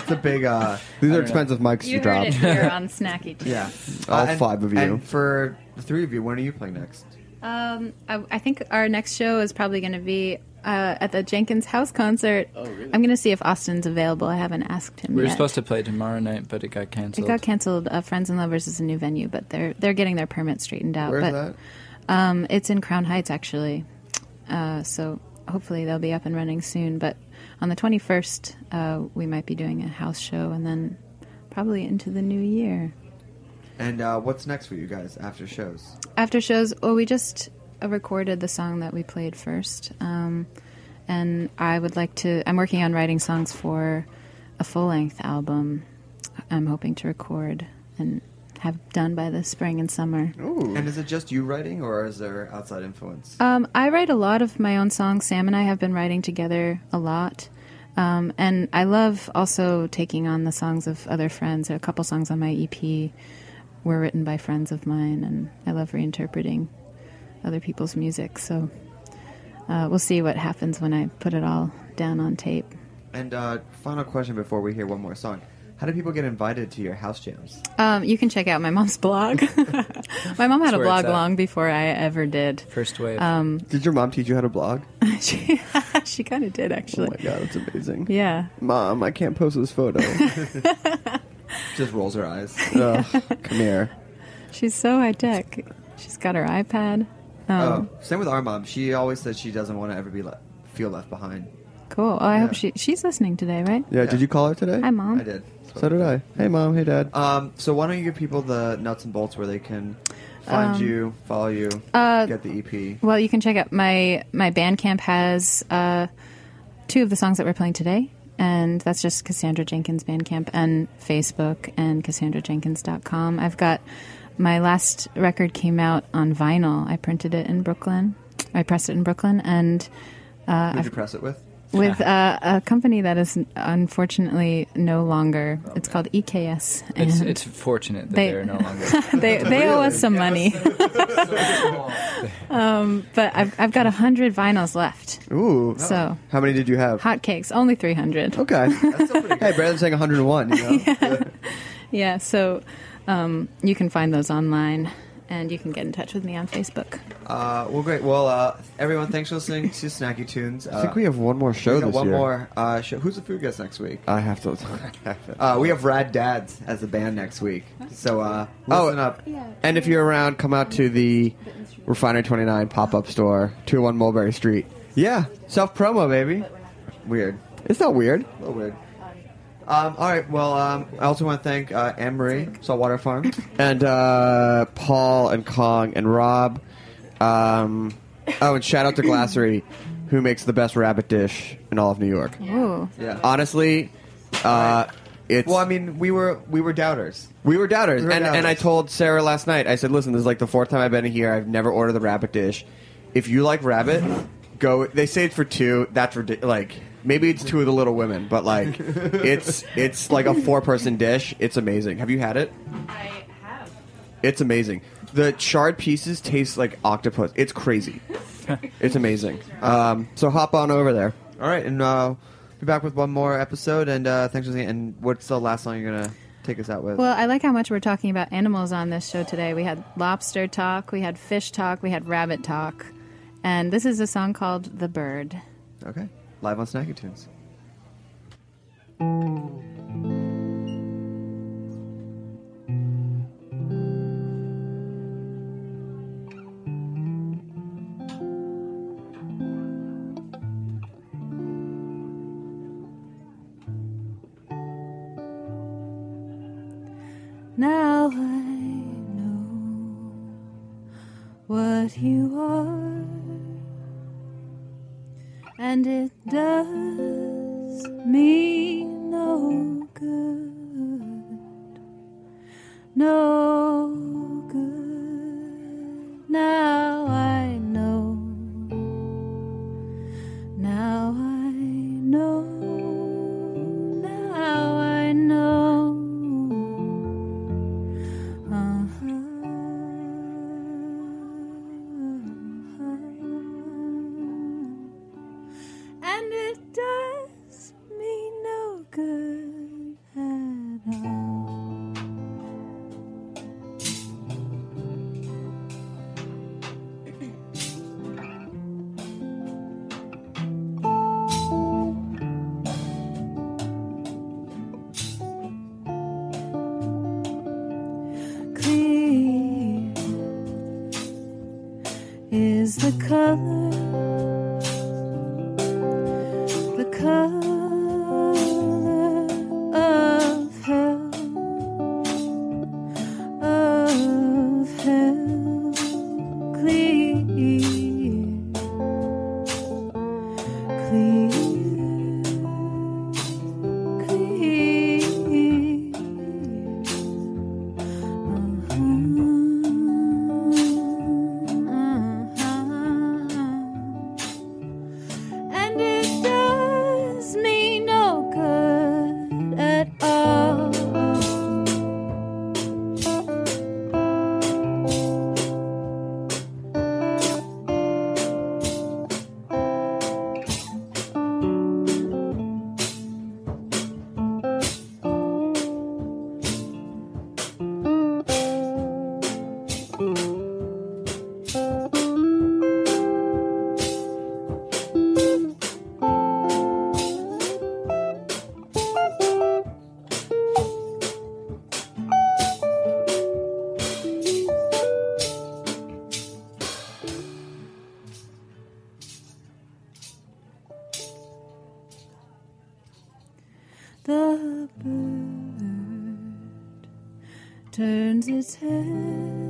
It's a big. uh These are don't know. expensive mics You to heard drop. it here on Snacky Tunes. Yeah. All and- five of you. And for the three of you, when are you playing next? Um, I, I think our next show is probably going to be uh, at the Jenkins House concert. Oh, really? I'm going to see if Austin's available. I haven't asked him We were yet. supposed to play tomorrow night, but it got canceled. It got canceled. Uh, Friends and Lovers is a new venue, but they're they're getting their permit straightened out. Where's but that? Um, it's in Crown Heights actually. Uh, so hopefully they'll be up and running soon. But on the 21st, uh, we might be doing a house show, and then probably into the new year. And uh, what's next for you guys after shows? After shows, well, we just recorded the song that we played first, um, and I would like to. I'm working on writing songs for a full length album. I'm hoping to record and have done by the spring and summer. And is it just you writing, or is there outside influence? Um, I write a lot of my own songs. Sam and I have been writing together a lot. Um, and I love also taking on the songs of other friends. A couple songs on my EP were written by friends of mine, and I love reinterpreting other people's music. So uh, we'll see what happens when I put it all down on tape. And uh, final question before we hear one more song: How do people get invited to your house jams? Um, you can check out my mom's blog. my mom had a blog long before I ever did. First wave. Um, Did your mom teach you how to blog? she she kind of did actually. Oh my god, that's amazing. Yeah. Mom, I can't post this photo. Just rolls her eyes. Ugh, come here. She's so high tech. She's got her iPad. Um, oh, same with our mom. She always says she doesn't want to ever be le- feel left behind. Cool. Oh, I Yeah. hope she she's listening today, right? Yeah, did you call her today? Hi, mom. I did. So did I. Hey, mom. Hey, dad. Um, so why don't you give people the nuts and bolts where they can find Um, you, follow you, uh, get the EP? Well, you can check out my my Bandcamp has uh, two of the songs that we're playing today, and that's just Cassandra Jenkins Bandcamp and Facebook and CassandraJenkins.com. I've got my last record came out on vinyl. I printed it in Brooklyn. I pressed it in Brooklyn, and uh, Who'd I've- you press it with? with uh, a company that is unfortunately no longer. It's called EKS. It's and it's fortunate that they- they, are no longer. they they owe us some money. um, but I've I've got a hundred vinyls left. Ooh. So How many did you have? hotcakes, only three hundred. Okay. hey, Brandon's saying 101. You know? Yeah, so um, you can find those online, and you can get in touch with me on Facebook. Uh, well, great. Well, uh, everyone, thanks for listening to Snacky Tunes. Uh, I think we have one more show we got this one year. more uh, show. Who's the food guest next week? I have to. Uh, we have Rad Dads as a band next week. So uh, Oh, listen up. And if you're around, come out to the Refinery 29 pop up store, 201 Mulberry Street. Yeah, self promo, baby. Weird. It's not weird. A little weird. Um, all right. Well, um, I also want to thank uh, Anne Marie Saltwater Farm. And uh, Paul and Kong and Rob. Um, oh, and shout out to Glasserie, who makes the best rabbit dish in all of New York. Ooh. Yeah. Honestly, uh, it's. Well, I mean, we were we were doubters. We were doubters, We were and and I told Sarah last night. I said, "Listen, this is like the fourth time I've been here. I've never ordered the rabbit dish. If you like rabbit, go. They say it's for two. That's ridiculous. Like maybe it's two of the Little Women, but like it's it's like a four person dish. It's amazing. Have you had it? I have. It's amazing. The charred pieces taste like octopus. It's crazy. it's amazing. Um, so hop on over there. All right, and uh, be back with one more episode. And uh, thanks for listening. And what's the last song you're gonna take us out with? Well, I like how much we're talking about animals on this show today. We had lobster talk, we had fish talk, we had rabbit talk, and this is a song called "The Bird." okay, live on Snacky and it does me no good. No. turns his head.